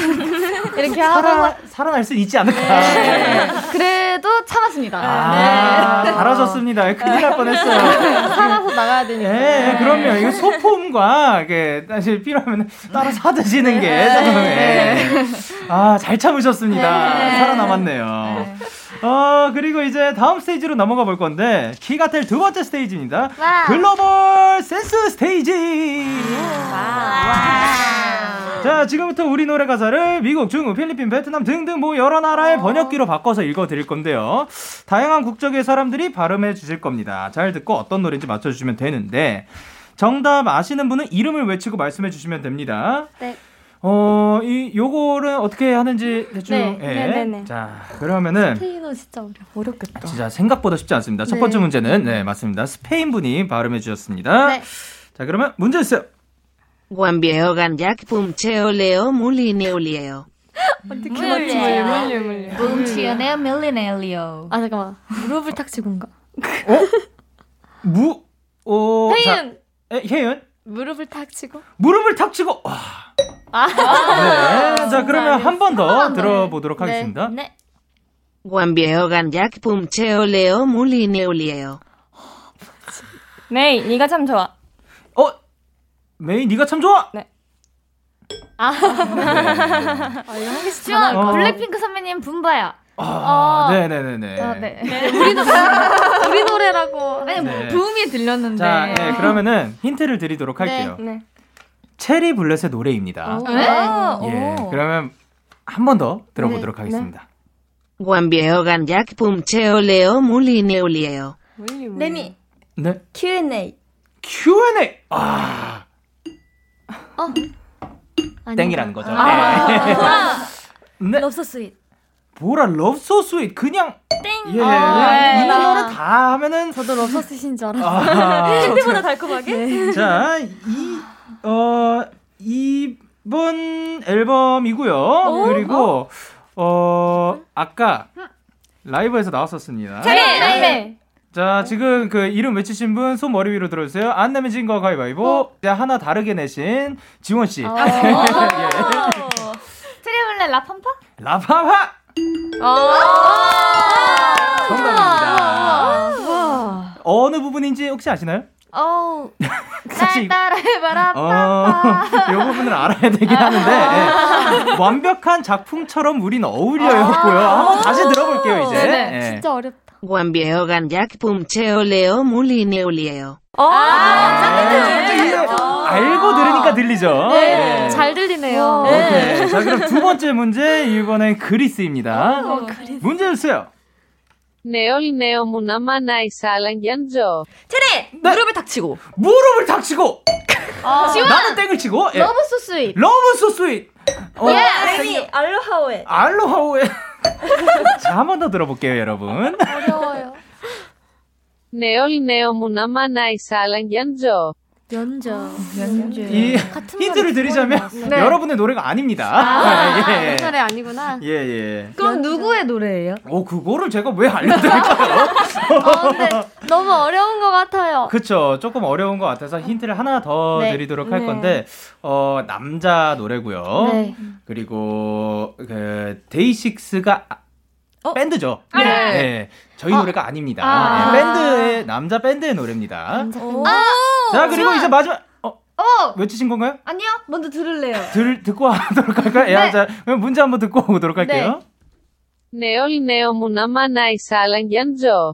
이렇게 살아, 살아날 수 있지 않을까. 네. 그래도 참았습니다 아, 잘하셨습니다. 큰일 날 뻔했어요. 살아서 나가야 되니까 예, 예, 그럼요. 이거 소품과 이게 사실 필요하면 따로 사 드시는 게 좀, 예. 아, 잘 참으셨습니다. 살아남았네요. 어, 그리고 이제 다음 스테이지로 넘어가 볼 건데, 키가텔 두 번째 스테이지입니다. 글로벌 센스 스테이지! 자, 지금부터 우리 노래 가사를 미국, 중국, 필리핀, 베트남 등등 뭐 여러 나라의 번역기로 바꿔서 읽어 드릴 건데요. 다양한 국적의 사람들이 발음해 주실 겁니다. 잘 듣고 어떤 노래인지 맞춰 주시면 되는데 정답 아시는 분은 이름을 외치고 말씀해 주시면 됩니다. 네. 어, 이 요거를 어떻게 하는지 대충 네. 예. 네, 네, 네. 자, 그러면은 스페인어 진짜 어려워 어렵겠다. 진짜 생각보다 쉽지 않습니다. 첫 네. 번째 문제는 네, 맞습니다. 스페인 분이 발음해 주셨습니다. 네. 자, 그러면 문제 주세요. Juan viejo ganyak pumcheo leo mulineo leo. 뭉치연의 밀리넬리오 아 잠깐만 무릎을 탁 치고인가 무 어, 자, 혜윤 에, 혜윤 무릎을 탁 치고 무릎을 탁 치고 와. 아 네. 자, 그러면 한 번 더 들어보도록 네. 하겠습니다. 네 Juan viejo mulineo leo. 메이, 네가 참 좋아. 어, 메이 네가 참 좋아. 네. 아 네. 아 이거 하기 쉽지 않아 어. 블랙핑크 선배님 분바야 아, 네, 네, 네, 네. 아, 네. 우리 노래 우리 노래라고 아니 뭐 네. 부음이 들렸는데 자, 네, 그러면 힌트를 드리도록 할게요. 네. 체리 블렛의 노래입니다. 네? 예, 그러면 한 번 더 들어보도록 네, 하겠습니다. Juan viejo ganyak pumcheo leo mulineo leo. 레미 네. Q&A Q&A. 아, 아니, 땡이라는 거죠. 아, 네. 보라 네. Love So Sweet 보라 Love So Sweet 그냥 땡. 예. 아, 있는 네. 노래 다 하면은 저도 Love So Sweet인 줄 알았어요 아, 캔디보다 달콤하게? 자, 이, 어, 이번 앨범이고요. 그리고, 어, 아까 라이브에서 나왔었습니다. 네. 네. 자, 지금 그 이름 외치신 분 손 머리 위로 들어주세요. 안 내면 진거 가위바위보. 자, 하나 다르게 내신 지원씨. 어. 예. 트리블렛 라팜파? 라파파! 정답입니다. 어느 부분인지 혹시 아시나요? 어우 사실 따라해봐라 어, 이 부분을 알아야 되긴 하는데 예. 완벽한 작품처럼 우린 어울려였고요. 한번 다시 들어볼게요 이제. 네, 예. 진짜 어렵다 Juan viejo ganyak pumcheo leo mulineo leo. 예, 알고 들으니까 들리죠. 네, 예. 잘 들리네요 오케이. 자 그럼 두 번째 문제 이번엔 그리스입니다. 어, 문제 주세요. Munamana isalan yanjo. 테레 네. 무릎을 탁 치고 무릎을 탁 치고 나는 땡을 치고 예. 러브 소 스윗 러브 소 스윗. 어, 레미 알로하오에 알로하오에. 자 한 번 더 들어볼게요 여러분. 어려워요 Neol neo munamana isalan yanjo. 연저 이 힌트를 드리자면 네. 여러분의 노래가 아닙니다. 아 예. 그 노래 아니구나 예, 예. 그럼 누구의 노래예요? 어, 그거를 제가 왜 알려드릴까요? 어, 근데 너무 어려운 것 같아요 그쵸. 조금 어려운 것 같아서 힌트를 하나 더 네. 드리도록 할 네. 건데, 어, 남자 노래고요. 네. 그리고, 그, 데이식스가, 아, 밴드죠. 네. 네. 저희 노래가 아닙니다. 아. 네, 밴드의, 남자 밴드의 노래입니다. 남자 밴드. 자, 그리고 이제 마지막, 어, 어! 외치신 건가요? 아니요, 먼저 들을래요. 들, 듣고 하도록 할까요? 네. 야, 자, 그럼 문제 한번 듣고 오도록 할게요. Neo neo munama na isalang yanjo.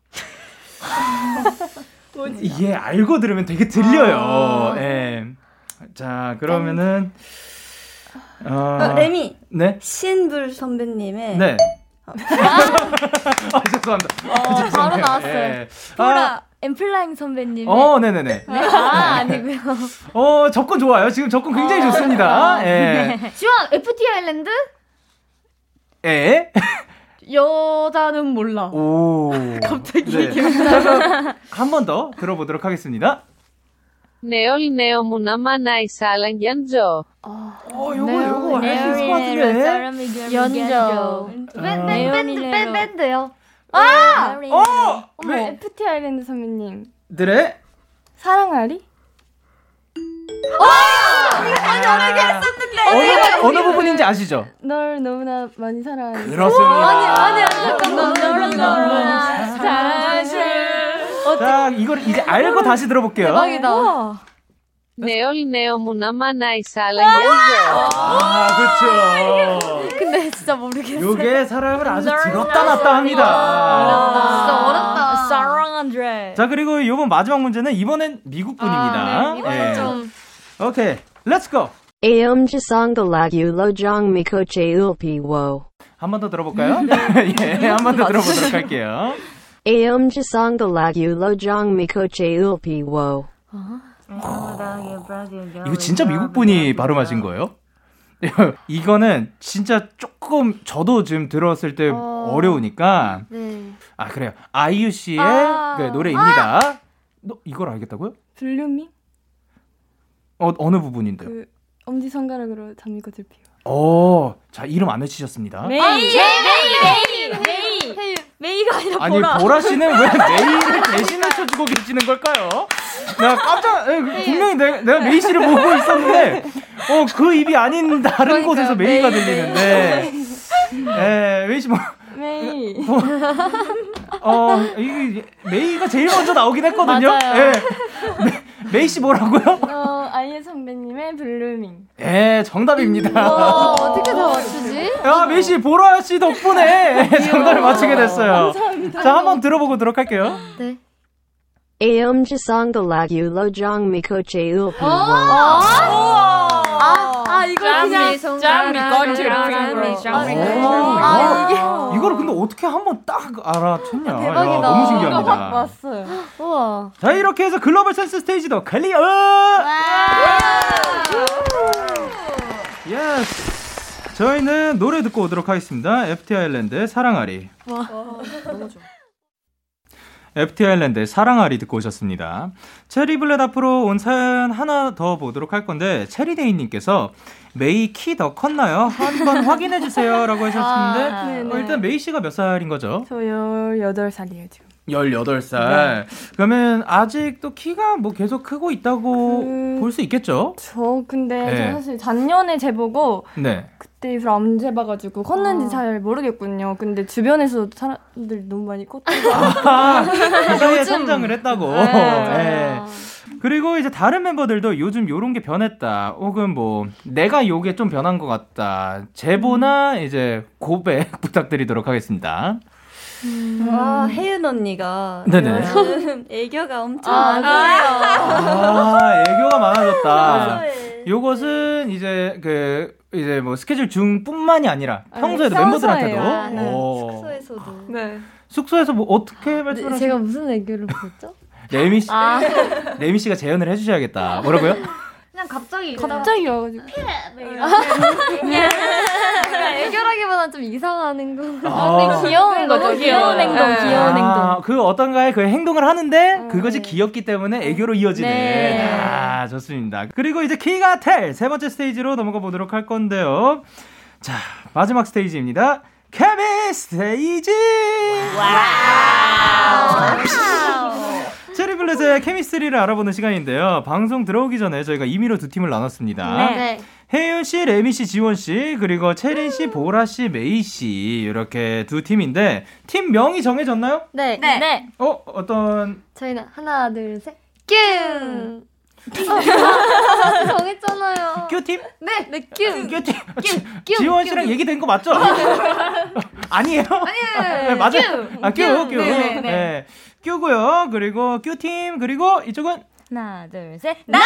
이게 알고 들으면 되게 들려요. 아. 예. 자, 그러면은, 어, 어, 레미. 네? 신불 선배님의 네. 아, 죄송합니다. 아, 어, 바로 죄송해요. 나왔어요. 예. 보라 엠플라잉 선배님. 어, 네네네. 네. 아, 아니고요. 어, 접근 좋아요. 지금 접근 굉장히 좋습니다. 예. 지원, FT 아일랜드? 예. 여자는 몰라. 오. 갑자기 네. 한번 더 들어보도록 하겠습니다. Neo munama na isalang yanjo. 어, 요거, 요거 할수 있을 것 같은데. 밴, 밴, 밴드, 밴, 밴드요. 아! 어! 어머, FT 아일랜드 선배님. 드레. 사랑아리? 아니 어떻게 했었는데 어느, 어느 부분인지 아시죠? 널 너무나 많이 사랑하는. 그렇습니다. 아니, 아니, 아니, 잠깐만. 너를 너무나 사실. 자, 이걸 이제 알고 다시 들어볼게요. Neo munama na isalang yanjo. 아, 그렇죠. 진짜 모르겠어요. 요게 사람을 아주 들었다 놨다 합니다. 진짜 어렵다. 사랑한드레. 자, 그리고 요번 마지막 문제는 이번엔 미국 분입니다. 아, 네, 이번엔 예. 좀. 오케이, 렛츠 고. Aom jisong galag yu lo jong miko che ulpi wo. 한번 더 들어볼까요? 예, 한 번 더 들어보도록 할게요. Jong miko che ulpi wo. 이거 진짜 미국 분이 발음하신 거예요? 이거는 진짜 조금 저도 지금 들었을 때 어... 려우니까 네. 아 그래요 아이유 씨의 아. 그 노래입니다. 너 이걸 알겠다고요? Blueming? 어 어느 부분인데요? 그 엄지 손가락으로 장미꽃을 피워. 어, 자 이름 안 외치셨습니다. 메이, 메이, 메이, 메이, 메이, 메이가 아니라 아니 보라. 보라 씨는 왜 메이를 대신을 쳐주고 계시는 걸까요? 나 깜짝 에, 분명히 내가, 내가 메이 씨를 보고 있었는데 어 그 입이 아닌 다른 곳에서 메이가 들리는데 에 메이 씨 뭐 메이. 어, 이 메이가 제일 먼저 나오긴 했거든요. 맞아요. 예. 메, 메이 씨 뭐라고요? 어, 아이유 선배님의 Blueming. 예, 정답입니다. 와, 어떻게 다 맞추지? 야, 메이 씨 보라 씨 덕분에 정답을 맞추게 됐어요. 감사합니다. 자, 한번 들어보도록 할게요. 네. 미꽃을 피워. 아, 아, 이거 그냥. 장미꽃을 아, 이게. 이거를 근데 어떻게 한번 딱 알아챘냐? 야, 대박이다. 너무 신기합니다. 왔어요. 우와. 자, 이렇게 해서 글로벌 센스 스테이지도 clear! yes! 저희는 노래 듣고 오도록 하겠습니다. FT 아일랜드의 사랑앓이. 와. 너무 좋아. FT 아일랜드의 사랑앓이 듣고 오셨습니다. 체리블렛 앞으로 온 사연 하나 더 보도록 할 건데, 체리데이님께서 메이 키 더 컸나요? 한번 확인해 주세요. 라고 하셨는데, 아. 어, 일단 메이 씨가 몇 살인 거죠? 저 18살이에요, 지금. 18살. 그러면 아직도 키가 뭐 계속 크고 있다고 그- 볼수 있겠죠? 저 근데 네. 저 사실 작년에 재보고 네. 그때 이후로 안 재봐가지고 컸는지 잘 모르겠군요. 근데 주변에서 사람들 너무 많이 컸다고. 아, 그 사이에 성장을 했다고. 네, 예. 그리고 이제 다른 멤버들도 요즘 요런 게 변했다. 혹은 뭐 내가 요게 좀 변한 것 같다. 제보나 이제 고백 부탁드리도록 하겠습니다. 와 혜윤 언니가 네네. 요즘 애교가 엄청 아, 많아요. 아, 애교가 많아졌다. 요것은 이제 그 이제 뭐 스케줄 중뿐만이 아니라 아니, 평소에도 평소에요. 멤버들한테도 아, 네. 오. 숙소에서도. 네. 숙소에서 뭐 어떻게 말씀을 제가 하세요? 무슨 애교를 보였죠? 레미 씨, 아. 레미 씨가 재연을 해주셔야겠다. 뭐라고요? 그냥 갑자기. 갑자기 와가지고. 애교라기보단 좀 이상하는 거. 아. 근데 귀여운 거죠. 귀여운 행동, 네. 귀여운 아, 행동. 그 어떤가의 그 행동을 하는데 그것이 귀엽기 때문에 애교로 이어지는. 네. 아, 좋습니다. 그리고 이제 키가 텔 세 번째 스테이지로 넘어가 보도록 할 건데요. 자, 마지막 스테이지입니다. 케미 스테이지! 체리블렛의 chemistry를 알아보는 시간인데요. 방송 들어오기 전에 저희가 임의로 두 팀을 나눴습니다. 네. 혜윤 씨, 레미 씨, 지원 씨, 그리고 채린 씨, 보라 씨, 메이 씨 이렇게 두 팀인데 팀 명이 정해졌나요? 네. 네. 어 어떤 저희는 하나, 둘, 셋. 뀨! 정했잖아요. 뀨팀? 네, 네, 뀨. 뀨팀. 뀨. 지원 씨랑 얘기 된 거 맞죠? 아니에요? 아니에요. 네, 맞아요. 뀨. 아, 뀨, 뀨. 뀨. 네, 네, 네. 네. 뀨고요. 그리고 뀨팀 그리고 이쪽은 하나, 둘, 셋. 나!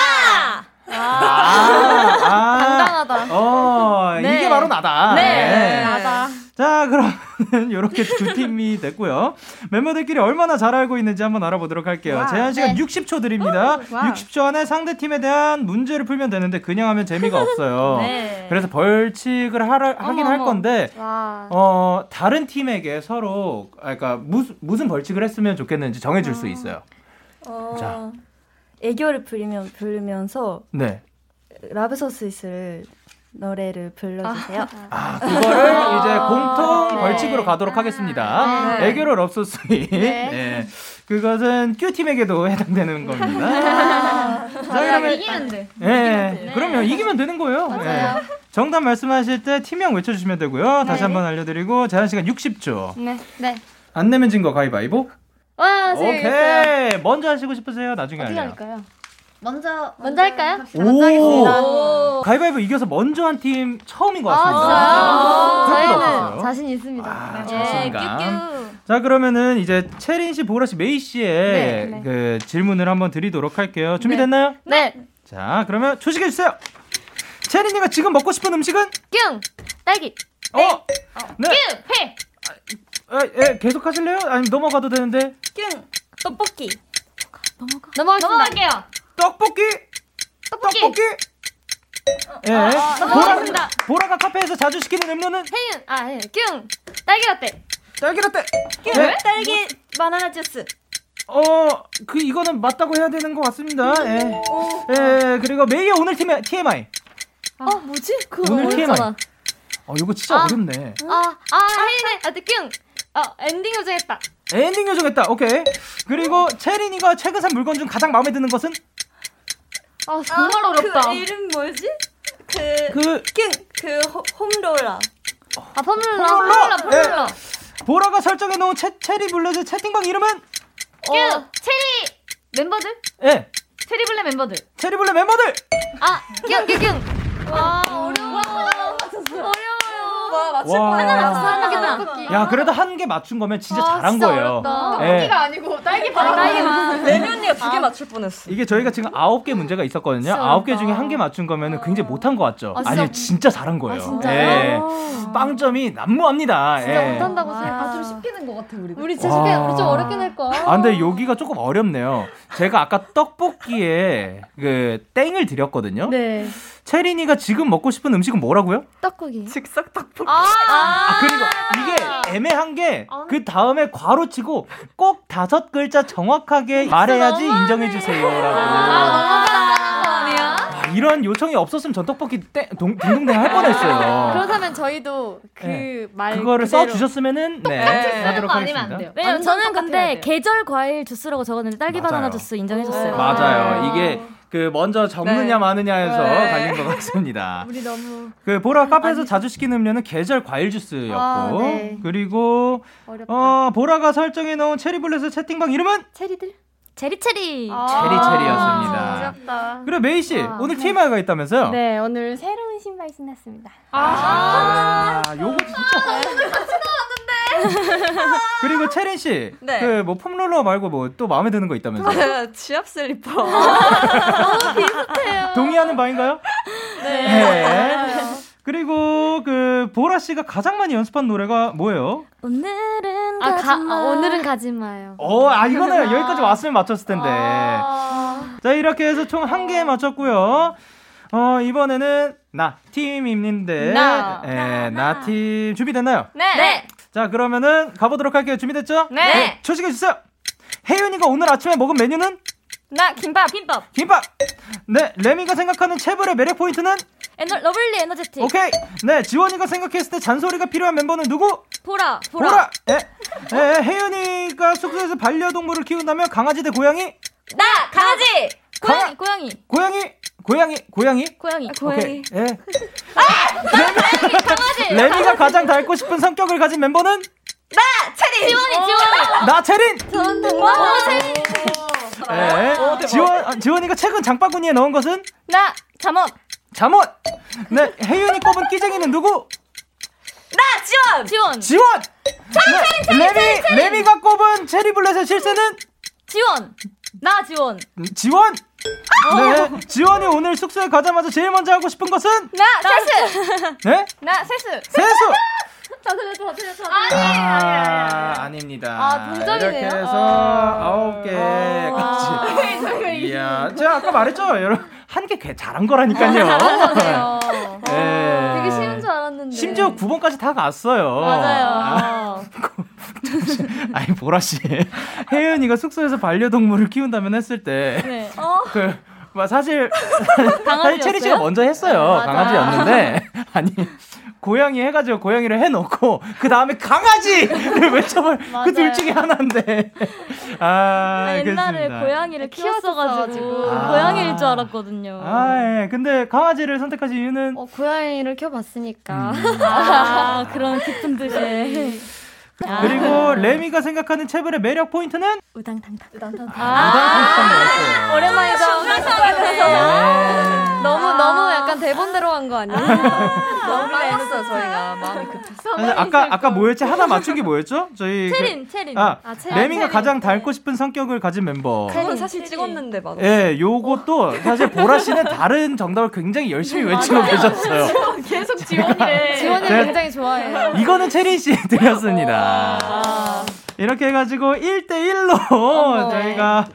아, 아. 당당하다. 어, 네. 이게 바로 나다. 네. 나다. 자, 그러면 이렇게 두 팀이 됐고요. 멤버들끼리 얼마나 잘 알고 있는지 한번 알아보도록 할게요. 와, 제한 시간 네. 60초 드립니다. wow. 60초 안에 상대 팀에 대한 문제를 풀면 되는데 그냥 하면 재미가 없어요. 네. 그래서 벌칙을 하라, 하긴 어머, 할. 건데 와. 어, 다른 팀에게 서로 아, 그러니까 무슨 무슨 벌칙을 했으면 좋겠는지 정해 줄수 있어요. 어, 자. 애교를 부리면 부르면서 네. 라브소스를 노래를 불러주세요. 아, 그거를 이제 공통 벌칙으로 가도록 하겠습니다. 네. 애교를 없었으니. 네. 그것은 Q팀에게도 해당되는 겁니다. 자, 그러면 이기면 돼. 예, 그럼요. 이기면 되는 거예요. 정답 말씀하실 때 팀명 외쳐주시면 되고요. 다시 네. 한번 알려드리고 제한 시간 60초. 네, 네. 안 내면 진 거 가위바위보. 와. 오케이. 먼저 하시고 싶으세요? 나중에 어떻게 할래요? 할까요? 먼저 먼저 할까요? 오. 가위바위보 이겨서 먼저 한 팀 처음인 것 같습니다. 아, 생각보다 저희는 없었어요. 자신 있습니다. 아, 네. 자신감. 자 그러면은 이제 채린 씨, 보라 씨, 메이 씨의 네, 네. 그 질문을 한번 드리도록 할게요. 준비됐나요? 네. 자 그러면 초식해 주세요. 채린이가 지금 먹고 싶은 음식은? 뀨! 딸기. 어. 네. 뀨! 회! 아, 예, 계속 하실래요? 아니면 넘어가도 되는데. 뀨! 떡볶이. 넘어가겠습니다. 넘어갈게요. 떡볶이. 떡볶이. 떡볶이. 예. 넘어가겠습니다. 보라 가 카페에서 자주 시키는 음료는? 혜윤, 아, 예, 뀨! 딸기 라떼. 딸기 라떼. 뀨! 네. 딸기 바나나 주스. 어, 그 이거는 맞다고 해야 되는 것 같습니다. 예. 예, 그리고 메이의 오늘 팀의 TMI. 어, 뭐지? 그거 오늘 TMI. 어, 이거 진짜 아. 어렵네. 아, 아, 혜윤의 라떼 뀨! 어, 엔딩 요정했다. 엔딩 요정했다. 오케이. 그리고 채린이가 최근 산 물건 중 가장 마음에 드는 것은? 아, 정말 어렵다. 그 이름 뭐지? 그, 그- 뀨! 그 포- foam roller. 아. foam roller, foam roller. 예. 보라가 설정해 놓은 채, 체리블렛 채팅방 이름은? 뀨! 체리 멤버들? 예. 체리블레 멤버들. 체리 블레 멤버들. 아, 뀨, 뀨, 뀨. 와, 어려워. 어려워 요. 와, 맞출 와. 뻔했네. 하나 떡볶이. 야, 그래도 한 개 맞춘 거면 진짜 아, 잘한 진짜 거예요. 어렵다. 예. 떡볶이가 아니고 딸기만. 딸기만. 레미 언니가 두 개 맞출 뻔했어. 이게 저희가 지금 아홉 개 문제가 있었거든요. 아홉 개. 중에 한 개 맞춘 거면 굉장히 못한 것 같죠? 아, 아니요, 진짜 잘한 거예요. 아? 예. 빵점이 난무합니다. 진짜 예. 못한다고 생각. 아, 좀 쉽게 낸것 같아, 우리. 우리 진짜 쉽게, 와. 우리 좀 어렵게 낼 거야. 아, 근데 여기가 조금 어렵네요. 제가 아까 떡볶이에 그 땡을 드렸거든요. 네. 채린이가 지금 먹고 싶은 음식은 뭐라고요? 떡국이. 즉석 떡볶이. 아, 아, 그리고 이게 애매한 게 그 다음에 괄호 치고 꼭 다섯 글자 정확하게 말해야지 인정해 주세요라고. 아, 이런 요청이 없었으면 전 떡볶이 땡, 동, 딩동댕 할 뻔했어요. 그렇다면 저희도 그말 네. 그거를 써 주셨으면은 네, 하도록 하겠습니다. 안 돼요. 왜냐면 저는 근데. 계절 과일 주스라고 적었는데 딸기 맞아요. 바나나 주스 인정해 줬어요. 맞아요. 이게 그 먼저 적느냐 네. 마느냐에서 네. 갈린 것 같습니다. 우리 너무 그 보라 카페에서 자주 시키는 음료는 계절 과일 주스였고 아, 네. 그리고 어렵다. 어 보라가 설정해 놓은 체리블렛의 채팅방 이름은 체리들? 체리체리. 체리체리였습니다. 어렵다. 그래 메이 씨 아, 오늘 네. TMI가 있다면서요? 네, 오늘 새로운 신발 신었습니다. 아, 요거 진짜. 그리고 채린 씨, 네. 그뭐 폼롤러 말고 뭐 또 마음에 드는 거 있다면서요? 지압 슬리퍼. 동의하는 바인가요? 네. 그리고 그 보라 씨가 가장 많이 연습한 노래가 뭐예요? 오늘은 아, 가, 가지 마. 아, 오늘은 가지 마요. 어, 아 이거는 여기까지 왔으면 맞췄을 텐데. 아, 자 이렇게 해서 총 한 개 맞췄고요. 어 이번에는 나 팀인데, 나. 예, 나팀 준비됐나요? 네. 네. 자 그러면은 가보도록 할게요. 준비됐죠? 네. 출제해 주세요. 혜윤이가 오늘 아침에 먹은 메뉴는 나 김밥. 김밥. 김밥. 네, 레미가 생각하는 채블의 매력 포인트는 에너 lovely energetic. 오케이. 네, 지원이가 생각했을 때 잔소리가 필요한 멤버는 누구? 보라. 보라. 보라. 예. 예, 혜윤이가 숙소에서 반려동물을 키운다면 강아지 대 고양이? 나 강아지. 고양이. 강아- 고양이. 고양이. 고양이. 고양이. 고양이. 오케이. 예. 강아지. 레미가 가장 닮고 싶은 성격을 가진 멤버는 체리. 지원이. 지원이. 나 채린. 저는 당당. 어, 체리. 네. 지원, 아, 지원이가 최근 장바구니에 넣은 것은? 나 잠옷. 잠옷. 네. 혜윤이 꼽은 끼쟁이는 누구? 나 지원. 지원. 지원. 체리, 체리, 레미 체리, 체리. 레미가 꼽은 체리 블렛의 실세는? 지원. 나 지원. 음, 지원. 네. 지원이 오늘 숙소에 가자마자 제일 먼저 하고 싶은 것은? 나 세수. 네? 나 세수. 세수. 다 틀렸어, 다 틀렸어. 아, 아닙니다. 아, 동점이네요. 이렇게 해서 아. 아홉 개까지. 이야, 제가 아까 말했죠, 여러분 한 개 잘한 거라니까요. 맞아요. 네. 되게 쉬운 줄 알았는데. 심지어 9번까지 다 갔어요. 맞아요. 아, 아니 보라 씨, 혜연이가 숙소에서 반려동물을 키운다면 했을 때, 네. 그. 뭐 사실? 사실 체리 씨가 먼저 했어요. 맞아. 강아지였는데 아니 고양이 해가지고 고양이를 해놓고 그 다음에 강아지를 외쳐볼 그. 둘 중에 하나인데 아나 옛날에 그렇습니다. 고양이를 키웠어가지고 아. 고양이일 줄 알았거든요. 아, 예. 근데 강아지를 선택하신 이유는 어, 고양이를 키워봤으니까. 아, 그런 깊은 뜻이. 아. 그리고 레미가 생각하는 채블의 매력 포인트는 우당탕탕. 우당탕탕. 아, 오랜만이죠. 네. 너무 너무 약간 대본대로 간거 아니에요? 너무 빨랐어요 저희가 마음이 급했어. 아까 아까 뭐였지? 하나 맞춘 게 뭐였죠? 저희 체린, 그, 체린. 아, 아, 체린. 레미가 체린. 가장 닮고 싶은 성격을 가진 멤버. 그건 사실 찍었는데 맞아. 예, 요것도 사실 보라 씨는 다른 정답을 굉장히 열심히 외치고 계셨어요. 계속 지원이래. 지원이 네. 굉장히 좋아해요. 이거는 채린 씨 드렸습니다. 이렇게 해가지고 1대1로 저희가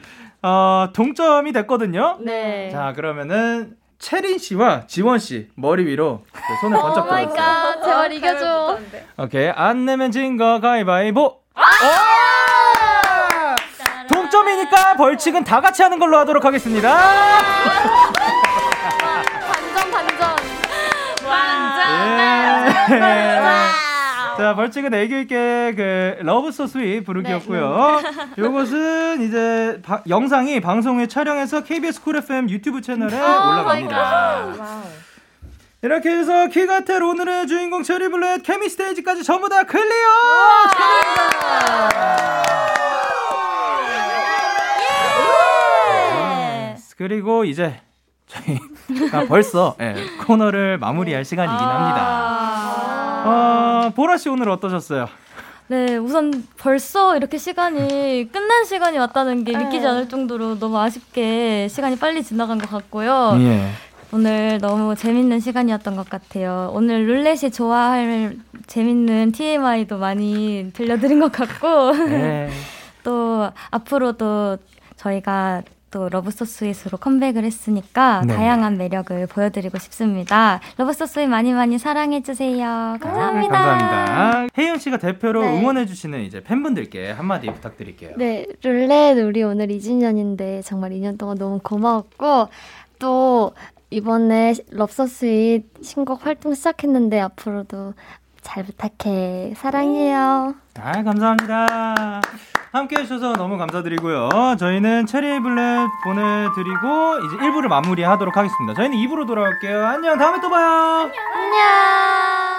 어, 동점이 됐거든요. 네. 자, 그러면은 채린 씨와 지원 씨 머리 위로 그 손을 번쩍 들었어요. Oh my god, 제발 이겨줘. 오케이, 안 내면 진 거 가위바위보. 오! 동점이니까 벌칙은 다 같이 하는 걸로 하도록 하겠습니다. 반전 반전. 예. 자, 벌칙은 애교 있게 그 Love So Sweet 부르기였고요. 요것은 이제 바- 영상이 방송에 촬영해서 KBS 쿨 FM 유튜브 채널에 올라갑니다. 이렇게 해서 키가텔 오늘의 주인공 체리 블렛 케미 스테이지까지 전부 다 clear! 축하드립니다! 그리고 이제 저희 가 벌써 예, 코너를 마무리할 시간이긴 합니다. 어, 보라 씨 오늘 어떠셨어요? 네, 우선 벌써 이렇게 시간이 끝난 시간이 왔다는 게 믿기지 않을 정도로 너무 아쉽게 시간이 빨리 지나간 것 같고요. 예. 오늘 너무 재밌는 시간이었던 것 같아요. 오늘 룰렛이 좋아할 재밌는 TMI도 많이 들려드린 것 같고 네. 또 앞으로도 저희가 또 Love So Sweet으로 컴백을 했으니까 네. 다양한 매력을 보여드리고 싶습니다. Love So Sweet 많이 많이 사랑해주세요. 감사합니다. 감사합니다. 혜윤 씨가 대표로 네. 응원해주시는 이제 팬분들께 한마디 부탁드릴게요. 네, 룰렛 우리 오늘 2주년인데 정말 2년 동안 너무 고마웠고 또 이번에 럽서스윗 신곡 활동 시작했는데 앞으로도 잘 부탁해. 사랑해요. 아, 감사합니다. 함께 해주셔서 너무 감사드리고요. 저희는 체리블렛 보내드리고 이제 1부를 마무리 하도록 하겠습니다. 저희는 2부로 돌아올게요. 안녕, 다음에 또 봐요. 언제나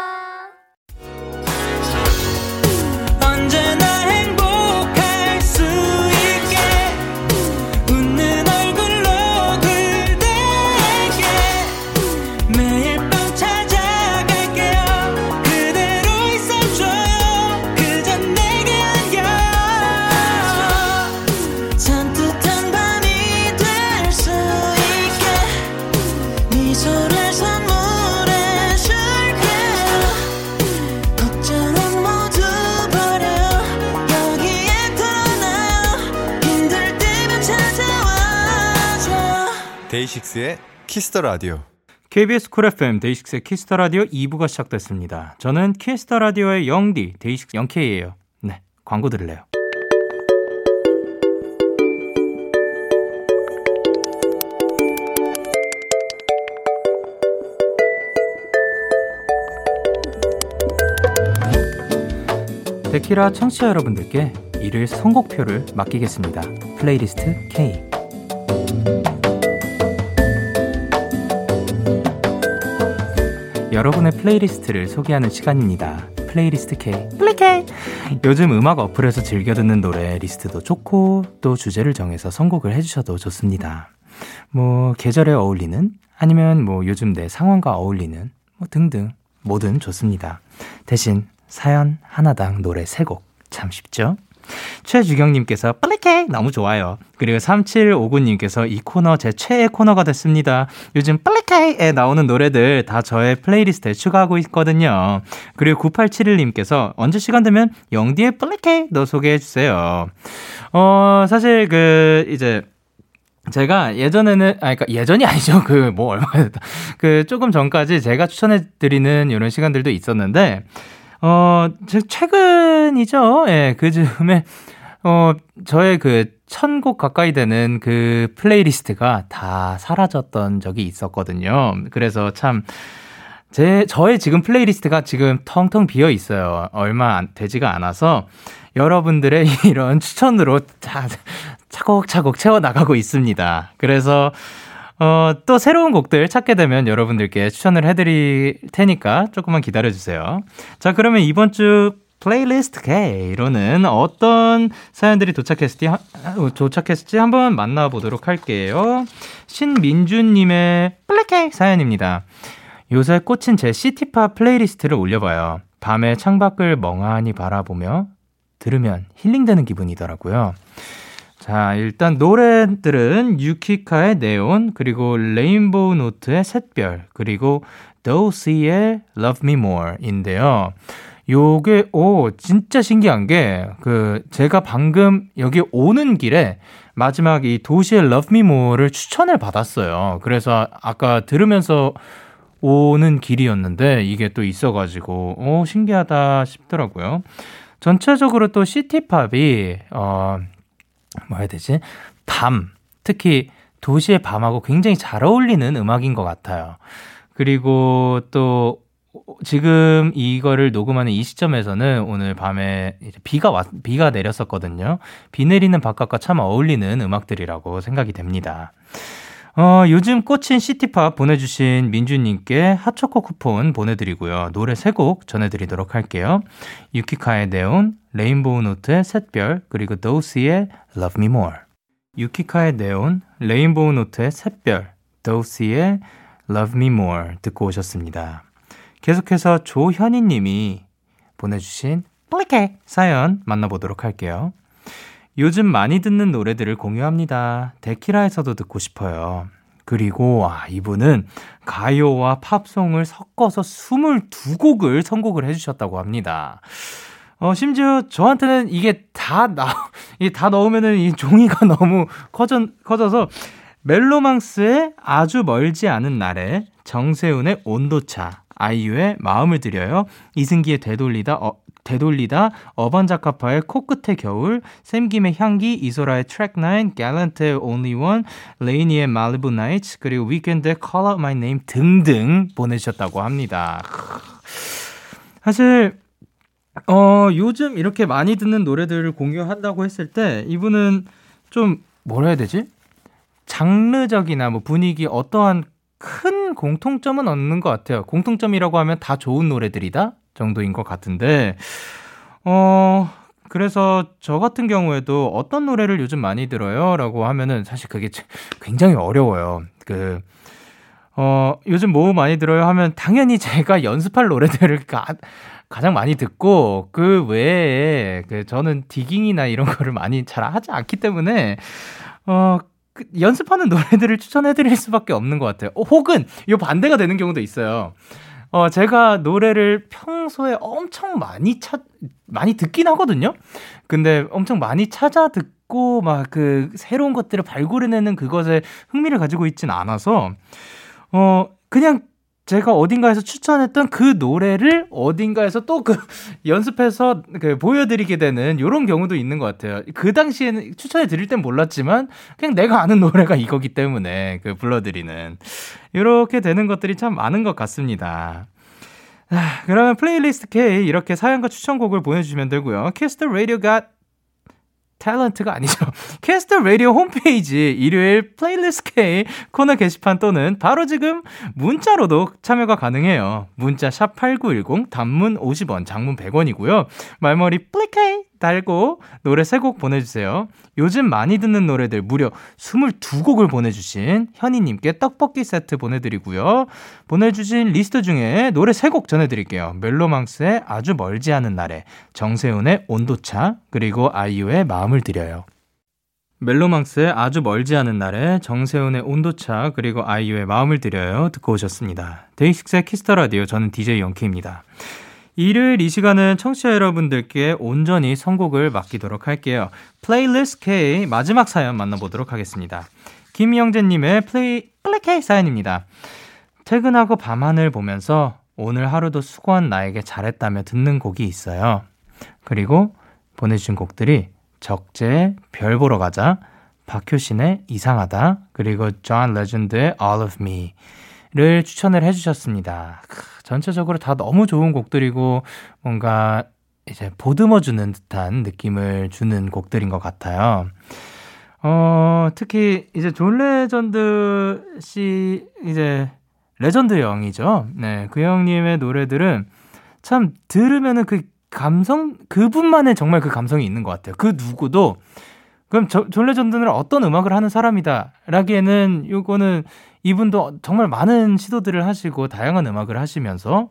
데이식스의 키스 더 라디오. KBS 쿨 FM 데이식스의 키스 더 라디오 2부가 시작됐습니다. 저는 키스 더 라디오의 영디 데이식스 영케이예요. 네, 광고 들을래요. 데키라 청취자 여러분들께 일일 선곡표를 맡기겠습니다. 플레이리스트 K. 여러분의 플레이리스트를 소개하는 시간입니다. 플레이리스트 K. 플리 K. 요즘 음악 어플에서 즐겨 듣는 노래 리스트도 좋고 또 주제를 정해서 선곡을 해주셔도 좋습니다. 뭐 계절에 어울리는 아니면 뭐 요즘 내 상황과 어울리는 뭐 등등 뭐든 좋습니다. 대신 사연 하나당 노래 세 곡 참 쉽죠? 최주경님께서 플리케 너무 좋아요. 그리고 3759님께서 이 코너 제 최애 코너가 됐습니다. 요즘 플리케에 나오는 노래들 다 저의 플레이리스트에 추가하고 있거든요. 그리고 9871님께서 언제 시간 되면 영디의 플리케도 소개해 주세요. 어 사실 그 이제 제가 예전에는, 아, 그니까 예전이 아니죠. 그, 뭐, 얼마 됐다. 그, 조금 전까지 제가 추천해 드리는 이런 시간들도 있었는데, 어, 최근이죠. 예, 그 즈음에, 어, 저의 그 천 곡 가까이 되는 그 플레이리스트가 다 사라졌던 적이 있었거든요. 그래서 참, 제, 저의 지금 플레이리스트가 지금 텅텅 비어 있어요. 얼마 안, 되지가 않아서 여러분들의 이런 추천으로 자, 차곡차곡 채워나가고 있습니다. 그래서, 어, 또 새로운 곡들 찾게 되면 여러분들께 추천을 해드릴 테니까 조금만 기다려주세요. 자, 그러면 이번 주 플레이리스트 K로는 어떤 사연들이 도착했을지, 도착했을지 한번 만나보도록 할게요. 신민주님의 플리케 사연입니다. 요새 꽂힌 제 시티팝 플레이리스트를 올려봐요. 밤에 창밖을 멍하니 바라보며 들으면 힐링되는 기분이더라고요. 자, 일단 노래들은 유키카의 네온, 그리고 레인보우 노트의 샛별, 그리고 도시의 Love Me More 인데요. 요게, 오, 진짜 신기한 게, 그, 제가 방금 여기 오는 길에 마지막 이 도시의 Love Me More를 추천을 받았어요. 그래서 아까 들으면서 오는 길이었는데 이게 또 있어가지고, 오, 신기하다 싶더라고요. 전체적으로 또 시티팝이, 어, 뭐 해야 되지? 밤, 특히 도시의 밤하고 굉장히 잘 어울리는 음악인 것 같아요. 그리고 또 지금 이거를 녹음하는 이 시점에서는 오늘 밤에 비가 왔, 비가 내렸었거든요. 비 내리는 바깥과 참 어울리는 음악들이라고 생각이 됩니다. 어, 요즘 꽂힌 시티팝 보내주신 민주님께 핫초코 쿠폰 보내드리고요. 노래 세 곡 전해드리도록 할게요. 유키카의 네온, 레인보우 노트의 샛별, 그리고 도시의 Love Me More. 유키카의 네온, 레인보우 노트의 샛별, 도시의 Love Me More 듣고 오셨습니다. 계속해서 조현희 님이 보내주신 플리케 사연 만나보도록 할게요. 요즘 많이 듣는 노래들을 공유합니다. 데키라에서도 듣고 싶어요. 그리고 아, 이분은 가요와 팝송을 섞어서 22곡을 선곡을 해주셨다고 합니다. 어, 심지어 저한테는 이게 다 나, 이게 다 넣으면은 이 종이가 너무 커져, 커져서 멜로망스의 아주 멀지 않은 날에 정세운의 온도차, 아이유의 마음을 드려요, 이승기의 되돌리다, 어, 되돌리다, 어반자카파의 코끝의 겨울, 샘김의 향기, 이소라의 트랙 9, 갤런트의 Only One, 레이니의 Malibu Nights, 그리고 위켄드의 Call Out My Name 등등 보내주셨다고 합니다. 사실 어, 요즘 이렇게 많이 듣는 노래들을 공유한다고 했을 때 이분은 좀 뭐라 해야 되지? 장르적이나 뭐 분위기 어떠한 큰 공통점은 없는 것 같아요. 공통점이라고 하면 다 좋은 노래들이다 정도인 것 같은데, 어, 그래서 저 같은 경우에도 어떤 노래를 요즘 많이 들어요? 라고 하면은 사실 그게 굉장히 어려워요. 그, 어, 요즘 뭐 많이 들어요? 하면 당연히 제가 연습할 노래들을 가, 가장 많이 듣고 그 외에 그 저는 디깅이나 이런 거를 많이 잘 하지 않기 때문에 어, 그 연습하는 노래들을 추천해 드릴 수밖에 없는 것 같아요. 어, 혹은 이 반대가 되는 경우도 있어요. 어, 제가 노래를 평소에 엄청 많이 찾, 많이 듣긴 하거든요? 근데 엄청 많이 찾아 듣고, 막 그, 새로운 것들을 발굴해내는 그것에 흥미를 가지고 있진 않아서, 어, 그냥 제가 어딘가에서 추천했던 그 노래를 어딘가에서 또 그 연습해서 그 보여드리게 되는 이런 경우도 있는 것 같아요. 그 당시에는 추천해 드릴 땐 몰랐지만 그냥 내가 아는 노래가 이거기 때문에 그 불러드리는 이렇게 되는 것들이 참 많은 것 같습니다. 아, 그러면 플레이리스트 K 이렇게 사연과 추천곡을 보내주시면 되고요. 키스 더 라디오 가 탤런트가 아니죠. 키스 더 라디오 홈페이지 일요일 플레이리스트 K 코너 게시판 또는 바로 지금 문자로도 참여가 가능해요. 문자 샵 8910 단문 50원, 장문 100원이고요. 말머리 플리케이 달고 노래 세 곡 보내주세요. 요즘 많이 듣는 노래들 무려 22곡을 보내주신 현이님께 떡볶이 세트 보내드리고요. 보내주신 리스트 중에 노래 세 곡 전해드릴게요. 멜로망스의 아주 멀지 않은 날에, 정세운의 온도차, 그리고 아이유의 마음을 드려요. 멜로망스의 아주 멀지 않은 날에 정세운의 온도차 그리고 아이유의 마음을 드려요 듣고 오셨습니다. 데이식스의 키스 더 라디오 저는 DJ 영케입니다. 일요일 이 시간은 청취자 여러분들께 온전히 선곡을 맡기도록 할게요. 플레이리스트 K 마지막 사연 만나보도록 하겠습니다. 김영재님의 플레이, 플리 K 사연입니다. 퇴근하고 밤하늘 보면서 오늘 하루도 수고한 나에게 잘했다며 듣는 곡이 있어요. 그리고 보내주신 곡들이 적재의 별 보러 가자, 박효신의 이상하다, 그리고 존 레전드의 All of Me를 추천을 해주셨습니다. 전체적으로 다 너무 좋은 곡들이고 뭔가 이제 보듬어 주는 듯한 느낌을 주는 곡들인 것 같아요. 어, 특히 이제 존 레전드 씨 이제 레전드 형이죠. 네, 그 형님의 노래들은 참 들으면은 그 감성 그분만의 정말 그 감성이 있는 것 같아요. 그 누구도 그럼 저, 존 레전드는 어떤 음악을 하는 사람이다라기에는 요거는 이분도 정말 많은 시도들을 하시고 다양한 음악을 하시면서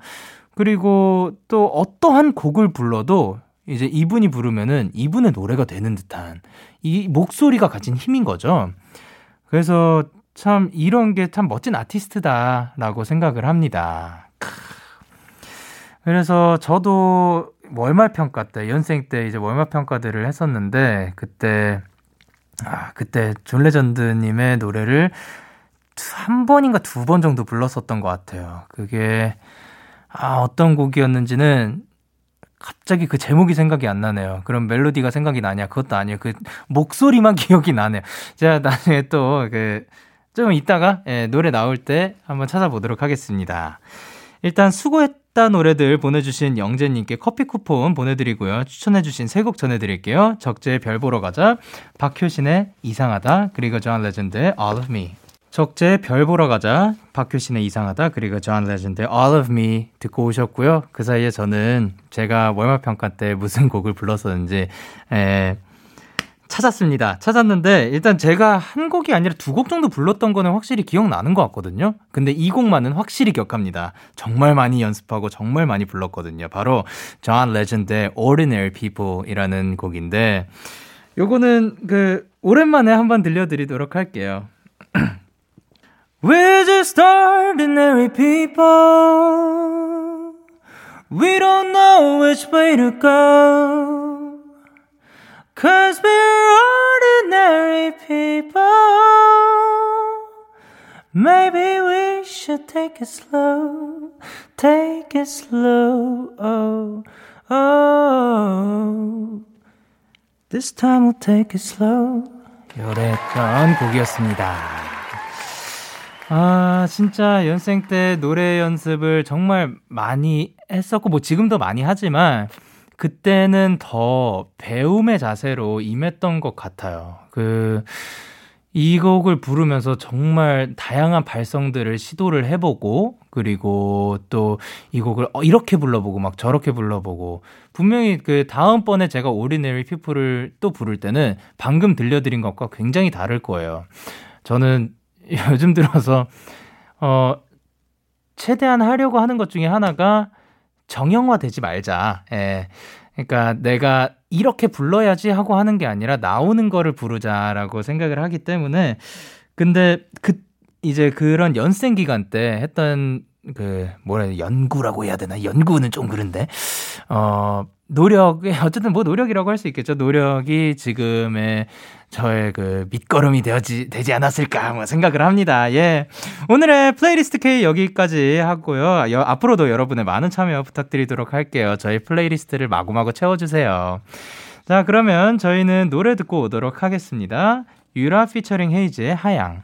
그리고 또 어떠한 곡을 불러도 이제 이분이 부르면은 이분의 노래가 되는 듯한 이 목소리가 가진 힘인 거죠. 그래서 참 이런 게 참 멋진 아티스트다라고 생각을 합니다. 그래서 저도 월말 평가 때 연생 때 이제 월말 평가들을 했었는데 그때 아 그때 존 레전드님의 노래를 한 번인가 두 번 정도 불렀었던 것 같아요. 그게 아 어떤 곡이었는지는 갑자기 그 제목이 생각이 안 나네요. 그럼 멜로디가 생각이 나냐? 그것도 아니에요. 그 목소리만 기억이 나네요. 제가 나중에 또 그 좀 이따가 예, 노래 나올 때 한번 찾아보도록 하겠습니다. 일단 수고했다 노래들 보내주신 영재님께 커피 쿠폰 보내드리고요. 추천해주신 세 곡 전해드릴게요. 적재의 별 보러 가자, 박효신의 이상하다, 그리고 존 레전드의 All of Me. 적재 별 보러 가자 박효신의 이상하다 그리고 존 레전드의 All of Me 듣고 오셨고요. 그 사이에 저는 제가 월말 평가 때 무슨 곡을 불렀었는지 에, 찾았습니다. 찾았는데 일단 제가 한 곡이 아니라 두 곡 정도 불렀던 거는 확실히 기억나는 것 같거든요. 근데 이 곡만은 확실히 기억합니다. 정말 많이 연습하고 정말 많이 불렀거든요. 바로 존 레전드의 Ordinary People이라는 곡인데 요거는 그 오랜만에 한번 들려드리도록 할게요. We're just ordinary people. We don't know which way to go. Cause we're ordinary people. Maybe we should take it slow. Take it slow. Oh, oh. This time we'll take it slow. 요랬던 곡이었습니다. 아, 진짜 연생 때 노래 연습을 정말 많이 했었고, 뭐 지금도 많이 하지만, 그때는 더 배움의 자세로 임했던 것 같아요. 그, 이 곡을 부르면서 정말 다양한 발성들을 시도를 해보고, 그리고 또 이 곡을 어, 이렇게 불러보고, 막 저렇게 불러보고, 분명히 그 다음번에 제가 오리네리 피플을 또 부를 때는 방금 들려드린 것과 굉장히 다를 거예요. 저는 요즘 들어서 어 최대한 하려고 하는 것 중에 하나가 정형화 되지 말자. 예. 그러니까 내가 이렇게 불러야지 하고 하는 게 아니라 나오는 거를 부르자라고 생각을 하기 때문에 근데 그 이제 그런 연생 기간 때 했던 그 뭐라 해야 연구라고 해야 되나 연구는 좀 그런데 어 노력에 어쨌든 뭐 노력이라고 할 수 있겠죠. 노력이 지금의 저의 그 밑거름이 되지 되지 않았을까 뭐 생각을 합니다. 예. 오늘의 playlist K 여기까지 하고요. 여, 앞으로도 여러분의 많은 참여 부탁드리도록 할게요. 저희 playlist를 마구마구 채워 주세요. 자, 그러면 저희는 노래 듣고 오도록 하겠습니다. 유라 피처링 헤이즈의 하양.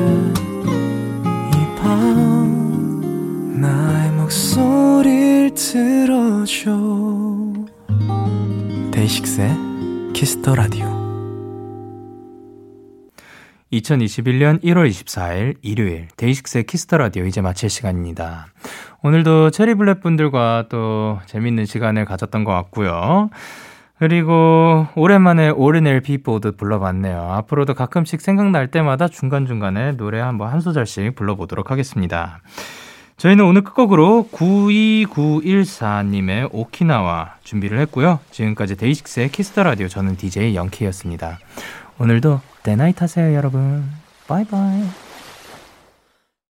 목소리를 들어줘 데이식스의 Kiss the Radio 2021년 1월 24일 일요일 데이식스의 Kiss the Radio 이제 마칠 시간입니다. 오늘도 체리블랙 분들과 또 재밌는 시간을 가졌던 것 같고요. 그리고 오랜만에 오르넬 비보드 불러봤네요. 앞으로도 가끔씩 생각날 때마다 중간중간에 노래 한번 한 소절씩 불러보도록 하겠습니다. 저희는 오늘 끝곡으로 92914님의 오키나와 준비를 했고요. 지금까지 데이식스의 Kiss the Radio 저는 DJ 영케이였습니다. 오늘도 Day night 하세요 여러분. 바이바이.